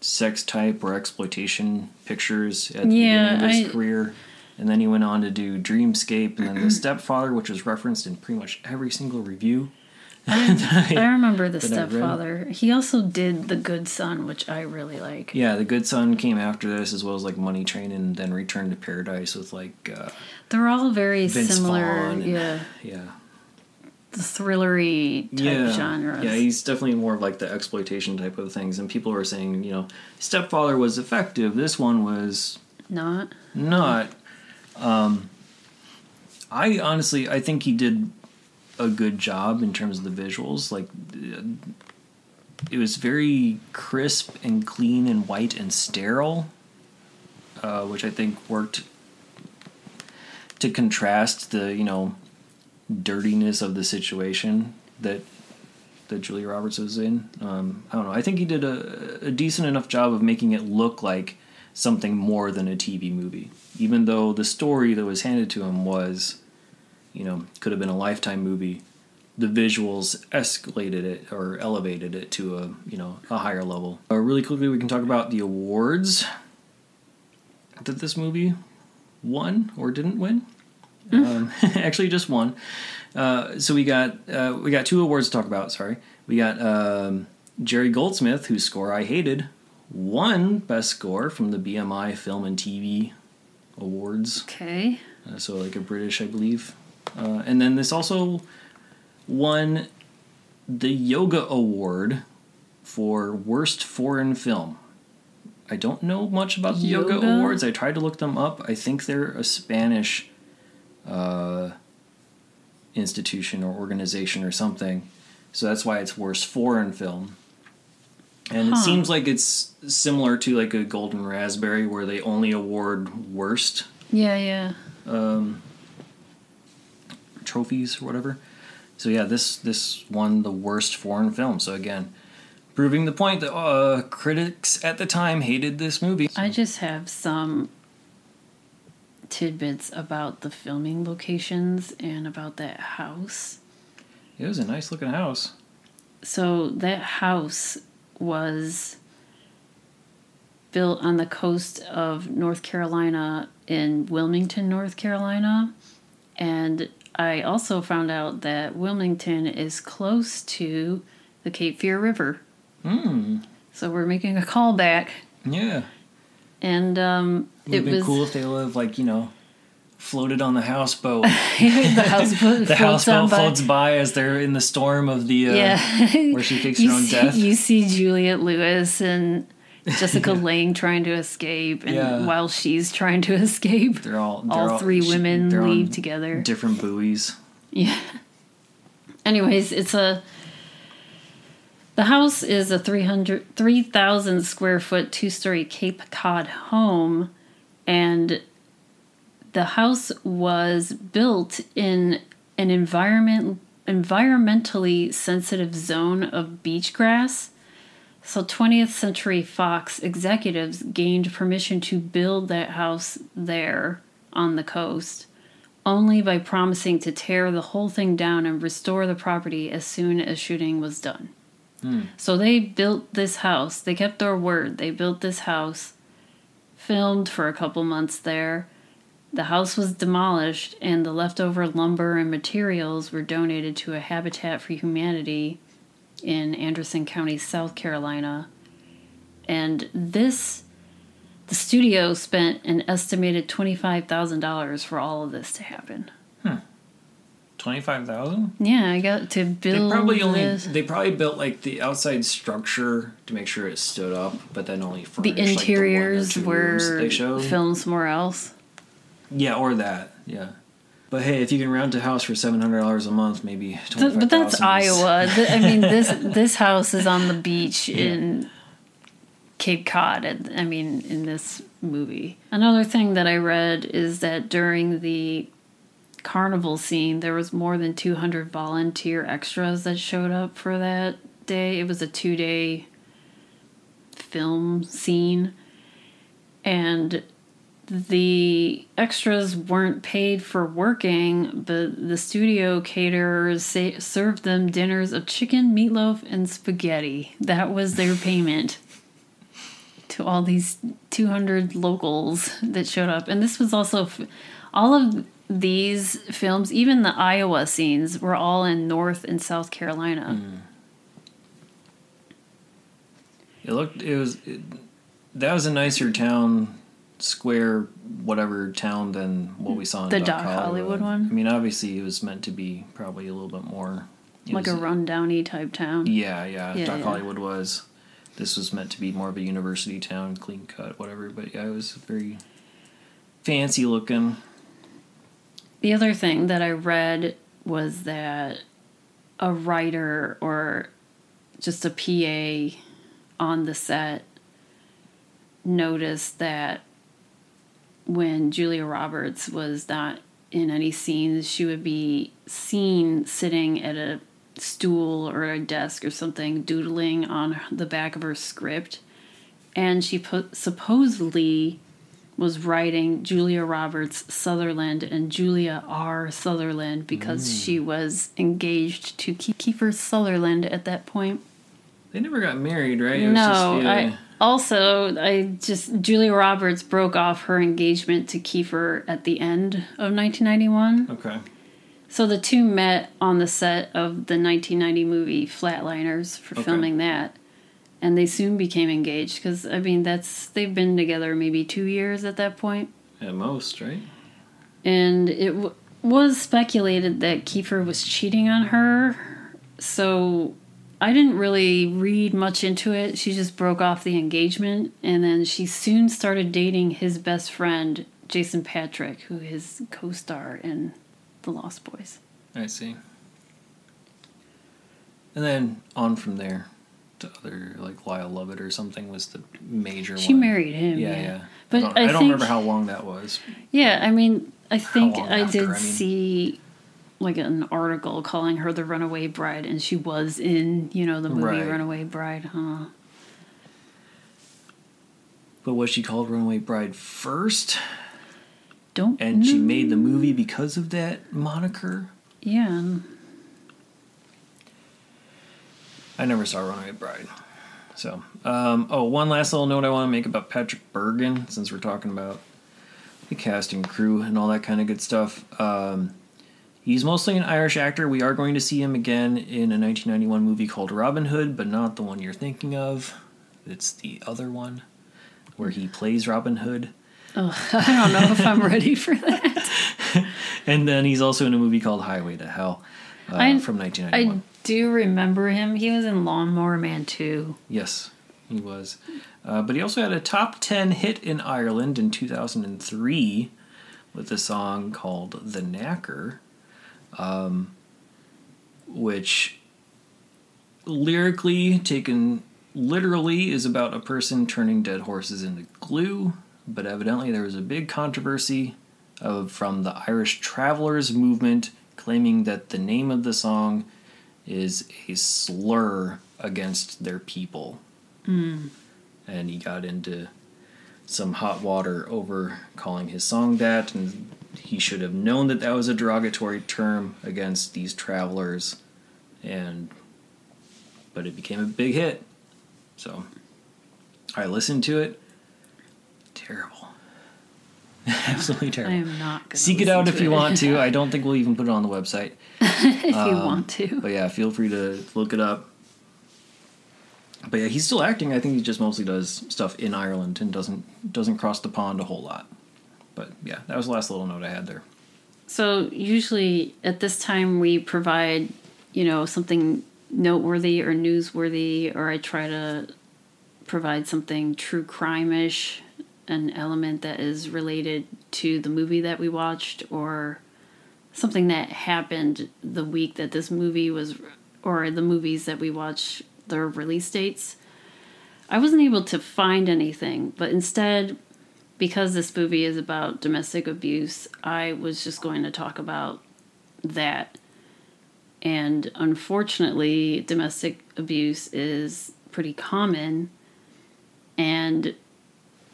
[SPEAKER 2] sex type or exploitation pictures at the
[SPEAKER 1] Yeah,
[SPEAKER 2] beginning of his
[SPEAKER 1] I-
[SPEAKER 2] career. And then he went on to do Dreamscape and then The Stepfather, which was referenced in pretty much every single review.
[SPEAKER 1] I remember the
[SPEAKER 2] I
[SPEAKER 1] stepfather. He also did The Good Son, which I really like.
[SPEAKER 2] Yeah, The Good Son came after this, as well as like Money Train and then Return to Paradise with like, uh,
[SPEAKER 1] They're all very
[SPEAKER 2] Vince
[SPEAKER 1] similar.
[SPEAKER 2] Vaughn and-
[SPEAKER 1] yeah,
[SPEAKER 2] yeah.
[SPEAKER 1] The thrillery type
[SPEAKER 2] yeah.
[SPEAKER 1] genres.
[SPEAKER 2] Yeah, he's definitely more of like the exploitation type of things. And people are saying, you know, Stepfather was effective. This one was
[SPEAKER 1] not.
[SPEAKER 2] not. Um, I honestly, I think he did a good job in terms of the visuals. Like, it was very crisp and clean and white and sterile, uh, which I think worked to contrast the you know dirtiness of the situation that that Julia Roberts was in. Um, I don't know. I think he did a, a decent enough job of making it look like something more than a TV movie, even though the story that was handed to him was, you know, could have been a lifetime movie. The visuals escalated it or elevated it to a you know a higher level. Uh, really quickly, we can talk about the awards that this movie won or didn't win. Um, actually, just one. Uh, so we got uh, we got two awards to talk about. Sorry, we got um, Jerry Goldsmith, whose score I hated, won best score from the BMI Film and TV Awards.
[SPEAKER 1] Okay.
[SPEAKER 2] Uh, so like a British, I believe. Uh, and then this also won the Yoga Award for worst foreign film. I don't know much about the Yoga,
[SPEAKER 1] Yoga?
[SPEAKER 2] Awards. I tried to look them up. I think they're a Spanish uh, institution or organization or something. So that's why it's worst foreign film. And it seems like it's similar to like a Golden Raspberry where they only award worst
[SPEAKER 1] Yeah, yeah.
[SPEAKER 2] um, trophies or whatever. So yeah, this this won the worst foreign film. So again, proving the point that uh, critics at the time hated this movie.
[SPEAKER 1] I just have some tidbits about the filming locations and about that house.
[SPEAKER 2] It was a nice looking house.
[SPEAKER 1] So that house was built on the coast of North Carolina in Wilmington, North Carolina. And I also found out that Wilmington is close to the Cape Fear River.
[SPEAKER 2] Hmm.
[SPEAKER 1] So we're making a callback.
[SPEAKER 2] Yeah.
[SPEAKER 1] And um,
[SPEAKER 2] would
[SPEAKER 1] it
[SPEAKER 2] have been
[SPEAKER 1] was
[SPEAKER 2] cool if they would have, like, you know, floated on the houseboat.
[SPEAKER 1] the houseboat
[SPEAKER 2] the
[SPEAKER 1] floats
[SPEAKER 2] houseboat
[SPEAKER 1] by.
[SPEAKER 2] floats by as they're in the storm of the. Uh,
[SPEAKER 1] yeah.
[SPEAKER 2] where she fakes
[SPEAKER 1] you
[SPEAKER 2] her own
[SPEAKER 1] see,
[SPEAKER 2] death.
[SPEAKER 1] You see Juliette Lewis and Jessica Lange trying to escape, and
[SPEAKER 2] Yeah.
[SPEAKER 1] while she's trying to escape,
[SPEAKER 2] They're all. They're
[SPEAKER 1] all three
[SPEAKER 2] she-
[SPEAKER 1] women leave together.
[SPEAKER 2] Different buoys.
[SPEAKER 1] Yeah. Anyways, it's a. The house is a 300 3,000 square foot two story Cape Cod home, and the house was built in an environment environmentally sensitive zone of beach grass. So 20th Century Fox executives gained permission to build that house there on the coast only by promising to tear the whole thing down and restore the property as soon as shooting was done. Hmm. So they built this house. They kept their word. They built this house, filmed for a couple months there. The house was demolished, and the leftover lumber and materials were donated to a Habitat for Humanity in Anderson County, South Carolina. And this, the studio spent an estimated $25,000 for all of this to happen.
[SPEAKER 2] Twenty five thousand.
[SPEAKER 1] Yeah, I got to build.
[SPEAKER 2] They probably only
[SPEAKER 1] this.
[SPEAKER 2] they probably built like the outside structure to make sure it stood up, but then only for
[SPEAKER 1] The
[SPEAKER 2] furnished, like,
[SPEAKER 1] interiors
[SPEAKER 2] two
[SPEAKER 1] were
[SPEAKER 2] they showed.
[SPEAKER 1] filmed somewhere else.
[SPEAKER 2] Yeah, or that. Yeah. But hey, if you can rent a house for seven hundred dollars a month, maybe
[SPEAKER 1] Th- but that's Iowa. I mean, this this house is on the beach in Cape Cod. I mean, in this movie. Another thing that I read is that during the carnival scene, there was more than 200 volunteer extras that showed up for that day. It was a two day film scene. And the extras weren't paid for working, but the studio caterers sa- served them dinners of chicken, meatloaf, and spaghetti. That was their payment to all these 200 locals that showed up. And this was also f- all of these films, even the Iowa scenes, were all in North and South Carolina. Hmm.
[SPEAKER 2] It looked. It was. It, that was a nicer town, square, whatever town than what we saw in
[SPEAKER 1] The
[SPEAKER 2] Doc,
[SPEAKER 1] Doc
[SPEAKER 2] Hollywood.
[SPEAKER 1] Hollywood one?
[SPEAKER 2] I mean, obviously, it was meant to be probably a little bit more.
[SPEAKER 1] Like a
[SPEAKER 2] was-
[SPEAKER 1] rundowny type town.
[SPEAKER 2] Yeah, yeah.
[SPEAKER 1] Yeah,
[SPEAKER 2] Doc
[SPEAKER 1] yeah.
[SPEAKER 2] Hollywood was. This was meant to be more of a university town, clean cut, whatever. But yeah, it was very fancy looking.
[SPEAKER 1] The other thing that I read was that a writer or just a PA on the set noticed that when Julia Roberts was not in any scenes, she would be seen sitting at a stool or a desk or something, doodling on the back of her script. And she put, supposedly was writing Julia Roberts Sutherland and Julia R. Sutherland because mm. she was engaged to Kiefer Sutherland at that point.
[SPEAKER 2] They never got married, right? It was
[SPEAKER 1] No,
[SPEAKER 2] just, yeah.
[SPEAKER 1] I also I just Julia Roberts broke off her engagement to Kiefer at the end of 1991.
[SPEAKER 2] Okay.
[SPEAKER 1] So the two met on the set of the 1990 movie Flatliners for
[SPEAKER 2] Okay.
[SPEAKER 1] filming that. And they soon became engaged because I mean that's they've been together maybe 2 years at that point.
[SPEAKER 2] At most, right?
[SPEAKER 1] and it w- was speculated that Kiefer was cheating on her. So I didn't really read much into it. She just broke off the engagement, and then she soon started dating his best friend, Jason Patric, who is co-star in The Lost Boys.
[SPEAKER 2] I see. And then on from there to other like Lyle Lovett or something was the major
[SPEAKER 1] She
[SPEAKER 2] one.
[SPEAKER 1] married him.
[SPEAKER 2] Yeah,
[SPEAKER 1] Yeah,
[SPEAKER 2] yeah.
[SPEAKER 1] But
[SPEAKER 2] I don't,
[SPEAKER 1] I
[SPEAKER 2] I don't
[SPEAKER 1] think-
[SPEAKER 2] remember how long that was.
[SPEAKER 1] Yeah, I mean, I think I
[SPEAKER 2] after,
[SPEAKER 1] did
[SPEAKER 2] I mean?
[SPEAKER 1] see like an article calling her the Runaway Bride, and she was in you know the movie
[SPEAKER 2] Right.
[SPEAKER 1] Runaway Bride, huh?
[SPEAKER 2] But was she called Runaway Bride first?
[SPEAKER 1] Don't
[SPEAKER 2] And she made the movie because of that moniker?
[SPEAKER 1] Yeah.
[SPEAKER 2] I never saw Runaway Bride. So, um, oh, one last little note I want to make about Patrick Bergin, since we're talking about the casting crew and all that kind of good stuff. Um, he's mostly an Irish actor. We are going to see him again in a 1991 movie called Robin Hood, but not the one you're thinking of. It's the other one where he plays Robin Hood.
[SPEAKER 1] Oh, I don't know if I'm ready for that.
[SPEAKER 2] And then he's also in a movie called Highway to Hell uh,
[SPEAKER 1] I-
[SPEAKER 2] from
[SPEAKER 1] I
[SPEAKER 2] 1991.
[SPEAKER 1] Do you remember him. He was in Lawnmower Man 2.
[SPEAKER 2] Yes, he was. Uh, but he also had a top 10 hit in Ireland in 2003 with a song called The Knacker, um, which lyrically, taken literally, is about a person turning dead horses into glue. But evidently, there was a big controversy of, from the Irish Travelers movement claiming that the name of the song is a slur against their people. Hmm. And he got into some hot water over calling his song that, and he should have known that that was a derogatory term against these travelers. And but it became a big hit. So I listened to it. Terrible. Absolutely
[SPEAKER 1] I
[SPEAKER 2] terrible.
[SPEAKER 1] am not
[SPEAKER 2] Seek it out if you want to. I don't think we'll even put it on the website.
[SPEAKER 1] if you
[SPEAKER 2] Um,
[SPEAKER 1] want to.
[SPEAKER 2] But yeah, feel free to look it up. But yeah, he's still acting. I think he just mostly does stuff in Ireland and doesn't doesn't cross the pond a whole lot. But yeah, that was the last little note I had there.
[SPEAKER 1] So usually at this time we provide, you know, something noteworthy or newsworthy, or I try to provide something true crime-ish, an element that is related to the movie that we watched, or something that happened the week that this movie was, or the movies that we watched their release dates. I wasn't able to find anything, but instead because this movie is about domestic abuse, I was just going to talk about that. And unfortunately, domestic abuse is pretty common. And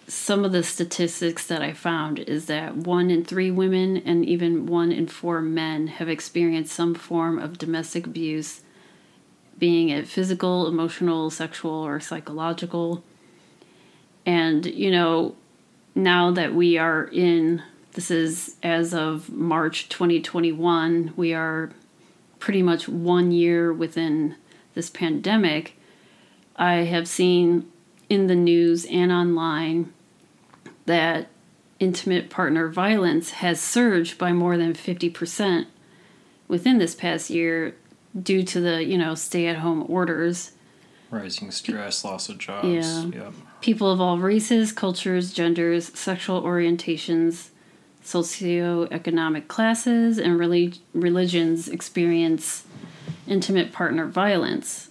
[SPEAKER 1] some of the statistics that I found is that one in three women and even one in four men have experienced some form of domestic abuse, being it physical, emotional, sexual, or psychological. And, you know, now that we are in this is as of March 2021, we are pretty much one year within this pandemic. I have seen in the news and online that intimate partner violence has surged by more than 50% within this past year due to the, you know, stay-at-home orders.
[SPEAKER 2] Rising stress, loss of jobs.
[SPEAKER 1] Yeah.
[SPEAKER 2] Yep.
[SPEAKER 1] People of all races, cultures, genders, sexual orientations, socioeconomic classes, and relig- religions experience intimate partner violence.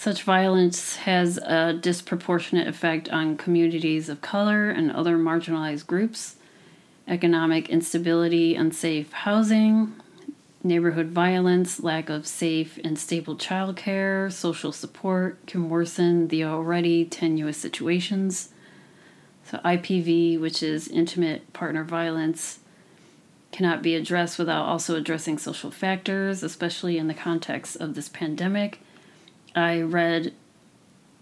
[SPEAKER 1] Such violence has a disproportionate effect on communities of color and other marginalized groups. Economic instability, unsafe housing, neighborhood violence, lack of safe and stable childcare, social support can worsen the already tenuous situations. So, IPV, which is intimate partner violence, cannot be addressed without also addressing social factors, especially in the context of this pandemic. I read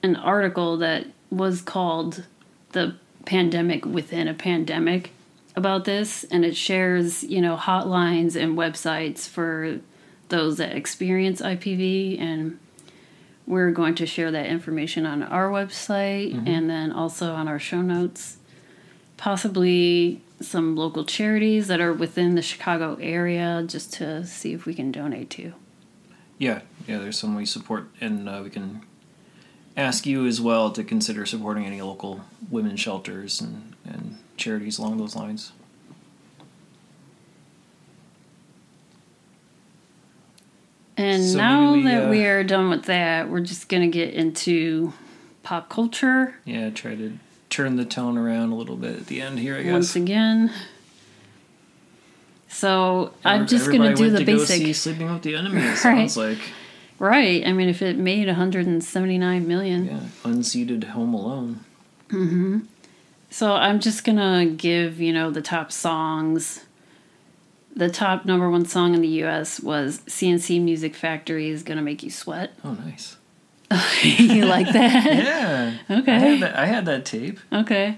[SPEAKER 1] an article that was called The Pandemic Within a Pandemic about this, and it shares, you know, hotlines and websites for those that experience IPV. And we're going to share that information on our website mm-hmm. and then also on our show notes. Possibly some local charities that are within the Chicago area just to see if we can donate to.
[SPEAKER 2] Yeah, yeah. There's some we support, and uh, we can ask you as well to consider supporting any local women's shelters and, and charities along those lines.
[SPEAKER 1] And
[SPEAKER 2] So
[SPEAKER 1] now
[SPEAKER 2] we,
[SPEAKER 1] that
[SPEAKER 2] uh,
[SPEAKER 1] we are done with that, we're just going to get into pop culture
[SPEAKER 2] Yeah, try to turn the tone around a little bit at the end here. I guess.
[SPEAKER 1] once again. So I'm just going to do the
[SPEAKER 2] go
[SPEAKER 1] basic.
[SPEAKER 2] Sleeping with the Enemy. It
[SPEAKER 1] Right.
[SPEAKER 2] sounds like
[SPEAKER 1] Right. I mean, if it made 179 million.
[SPEAKER 2] yeah, unseated Home Alone. Mm-hmm.
[SPEAKER 1] So I'm just going to give, you know, the top songs. The top number one song in the US was C+C Music Factory is Gonna Make You Sweat.
[SPEAKER 2] Oh, nice.
[SPEAKER 1] you like that?
[SPEAKER 2] Yeah.
[SPEAKER 1] Okay.
[SPEAKER 2] I had that, I had that tape.
[SPEAKER 1] Okay.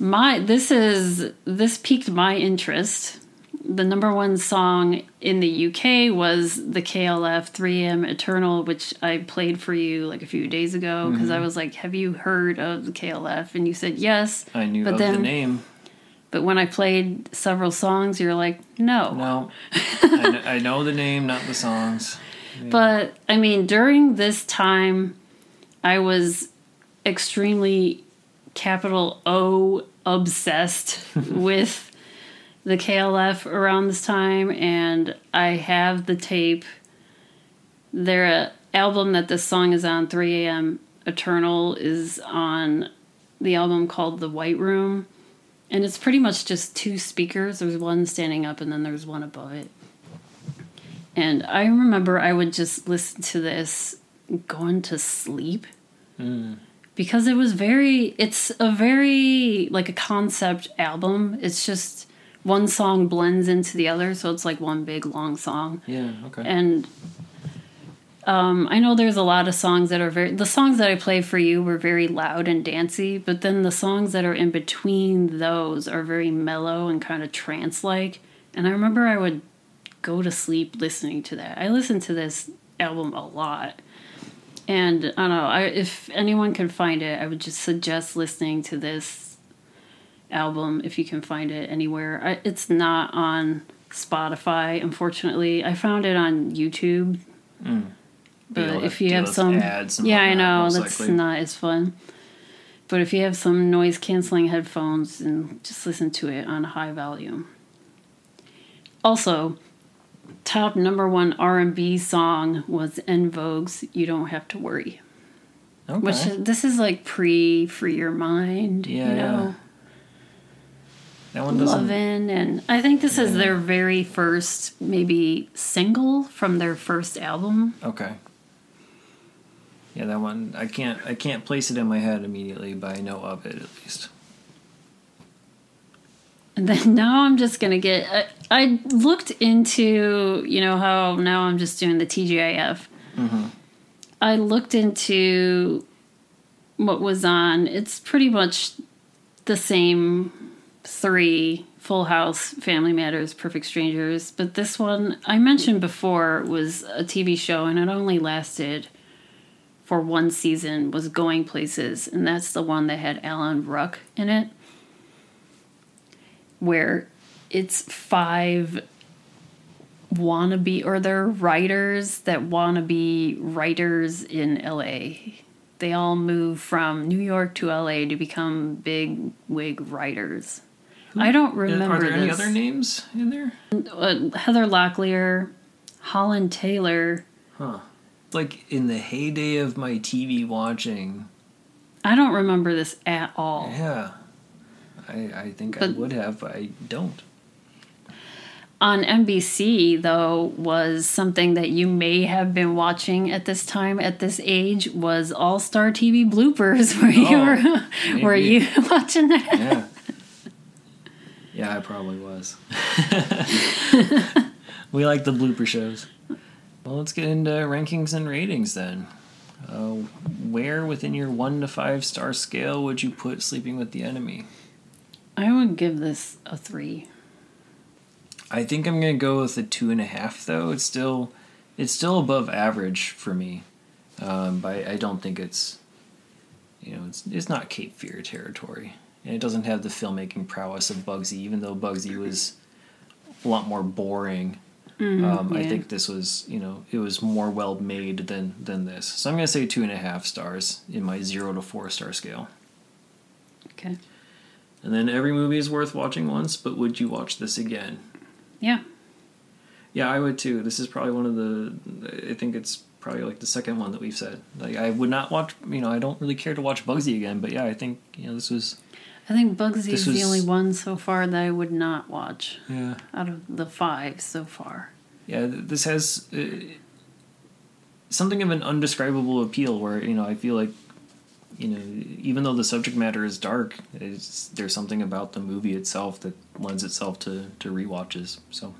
[SPEAKER 1] My this is this piqued my interest. The number one song in the UK was the KLF 3M Eternal, which I played for you like a few days ago because I mm-hmm. was like, "Have you heard of the KLF?" And you said yes.
[SPEAKER 2] I knew
[SPEAKER 1] But
[SPEAKER 2] of
[SPEAKER 1] then-
[SPEAKER 2] the name.
[SPEAKER 1] But when I played several songs, you're like, "No."
[SPEAKER 2] No. I, kn- I know the name, not the songs.
[SPEAKER 1] But I mean, during this time, I was extremely capital O obsessed with the KLF around this time, and I have the tape. Their uh, album that this song is on, 3 a.m. Eternal, is on the album called The White Room. And it's pretty much just two speakers. There's one standing up, and then there's one above it. And I remember I would just listen to this going to sleep hmm. because it was very, it's a very, like a concept album. It's just one song blends into the other, so it's like one big long song.
[SPEAKER 2] Yeah, okay.
[SPEAKER 1] And um, I know there's a lot of songs that are very. The songs that I play for you were very loud and dancey, but then the songs that are in between those are very mellow and kind of trance like. And I remember I would go to sleep listening to that. I listened to this album a lot. And I don't know, I, if anyone can find it, I would just suggest listening to this album if you can find it anywhere. I, it's not on Spotify, unfortunately. I found it on YouTube. But if you have some,
[SPEAKER 2] ads
[SPEAKER 1] yeah, I know that's
[SPEAKER 2] likely.
[SPEAKER 1] not as fun. But if you have some noise canceling headphones, and just listen to it on high volume. Also, top number one R and B song was En Vogue's "You Don't Have to Worry,"
[SPEAKER 2] Okay.
[SPEAKER 1] which this is like pre "Free Your Mind,"
[SPEAKER 2] Yeah,
[SPEAKER 1] you know.
[SPEAKER 2] That one doesn't.
[SPEAKER 1] Lovin', and I think this is their very first, maybe single from their first album.
[SPEAKER 2] Okay. Yeah, that one I can't I can't place it in my head immediately, but I know of it at least.
[SPEAKER 1] And then now I'm just gonna get. I, I looked into, you know, how now I'm just doing the TGIF. Mm-hmm. I looked into what was on. It's pretty much the same three Full House, Family Matters, Perfect Strangers. But this one I mentioned before was a TV show and it only lasted for one season, was Going Places. And that's the one that had Alan Ruck in it where it's five wannabe or they're writers that want to be writers in LA. They all move from New York to LA to become big wig writers. I don't remember
[SPEAKER 2] Are there any other names in there?
[SPEAKER 1] Uh, Heather Locklear, Holland Taylor.
[SPEAKER 2] Huh. Like in the heyday of my TV watching.
[SPEAKER 1] I don't remember this at all.
[SPEAKER 2] Yeah. I I think I would have, but I don't.
[SPEAKER 1] on NBC though was something that you may have been watching at this time at this age was All Star TV bloopers where you
[SPEAKER 2] Oh,
[SPEAKER 1] were were you watching that?
[SPEAKER 2] Yeah. Yeah, I probably was. we like the blooper shows. Well, let's get into rankings and ratings then. Uh, where within your one to five star scale would you put Sleeping with the Enemy?
[SPEAKER 1] I would give this a three.
[SPEAKER 2] I think I'm gonna go with a two and a half though. It's still it's still above average for me, um, but I, I don't think it's you know it's it's not Cape Fear territory, and it doesn't have the filmmaking prowess of Bugsy. Even though Bugsy was a lot more boring, um, I think this was you know it was more well made than than this. So I'm gonna say two and a half stars in my zero to four star scale.
[SPEAKER 1] Okay.
[SPEAKER 2] And then every movie is worth watching once, but would you watch this again?
[SPEAKER 1] Yeah.
[SPEAKER 2] Yeah, I would too. This is probably one of the. I think it's probably like the second one that we've said. Like, I would not watch. You know, I don't really care to watch Bugsy again. But yeah, I think you know this was.
[SPEAKER 1] I think Bugsy is the only one so far that I would not watch
[SPEAKER 2] Yeah,
[SPEAKER 1] out of the five so far.
[SPEAKER 2] yeah. This has uh, something of an undescribable appeal. Where you know, I feel like, you know, even though the subject matter is dark, it's, there's something about the movie itself that lends itself to to rewatches. So.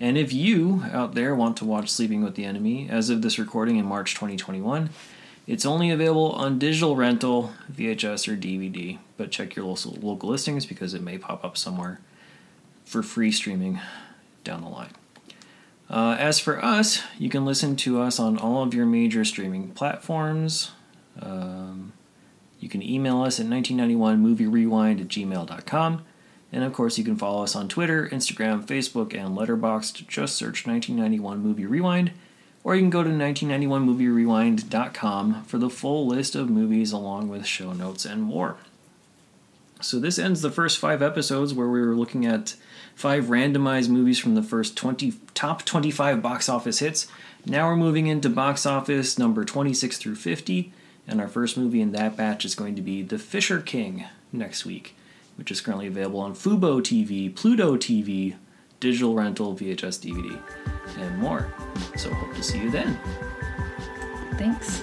[SPEAKER 2] And if you out there want to watch Sleeping with the Enemy, as of this recording in March 2021, it's only available on digital rental, VHS, or DVD. But check your local, listings because it may pop up somewhere for free streaming down the line. Uh, as for us, you can listen to us on all of your major streaming platforms. Um, you can email us at 1991movierewind at gmail.com. And of course, you can follow us on Twitter, Instagram, Facebook, and Letterboxd. Just search 1991 Movie Rewind. Or you can go to 1991movierewind.com for the full list of movies along with show notes and more. So, this ends the first five episodes where we were looking at five randomized movies from the first 20 top 25 box office hits. Now we're moving into box office number 26 through 50, and our first movie in that batch is going to be The Fisher King next week, which is currently available on Fubo TV, Pluto TV, digital rental, VHS DVD, and more. So hope to see you then.
[SPEAKER 1] Thanks.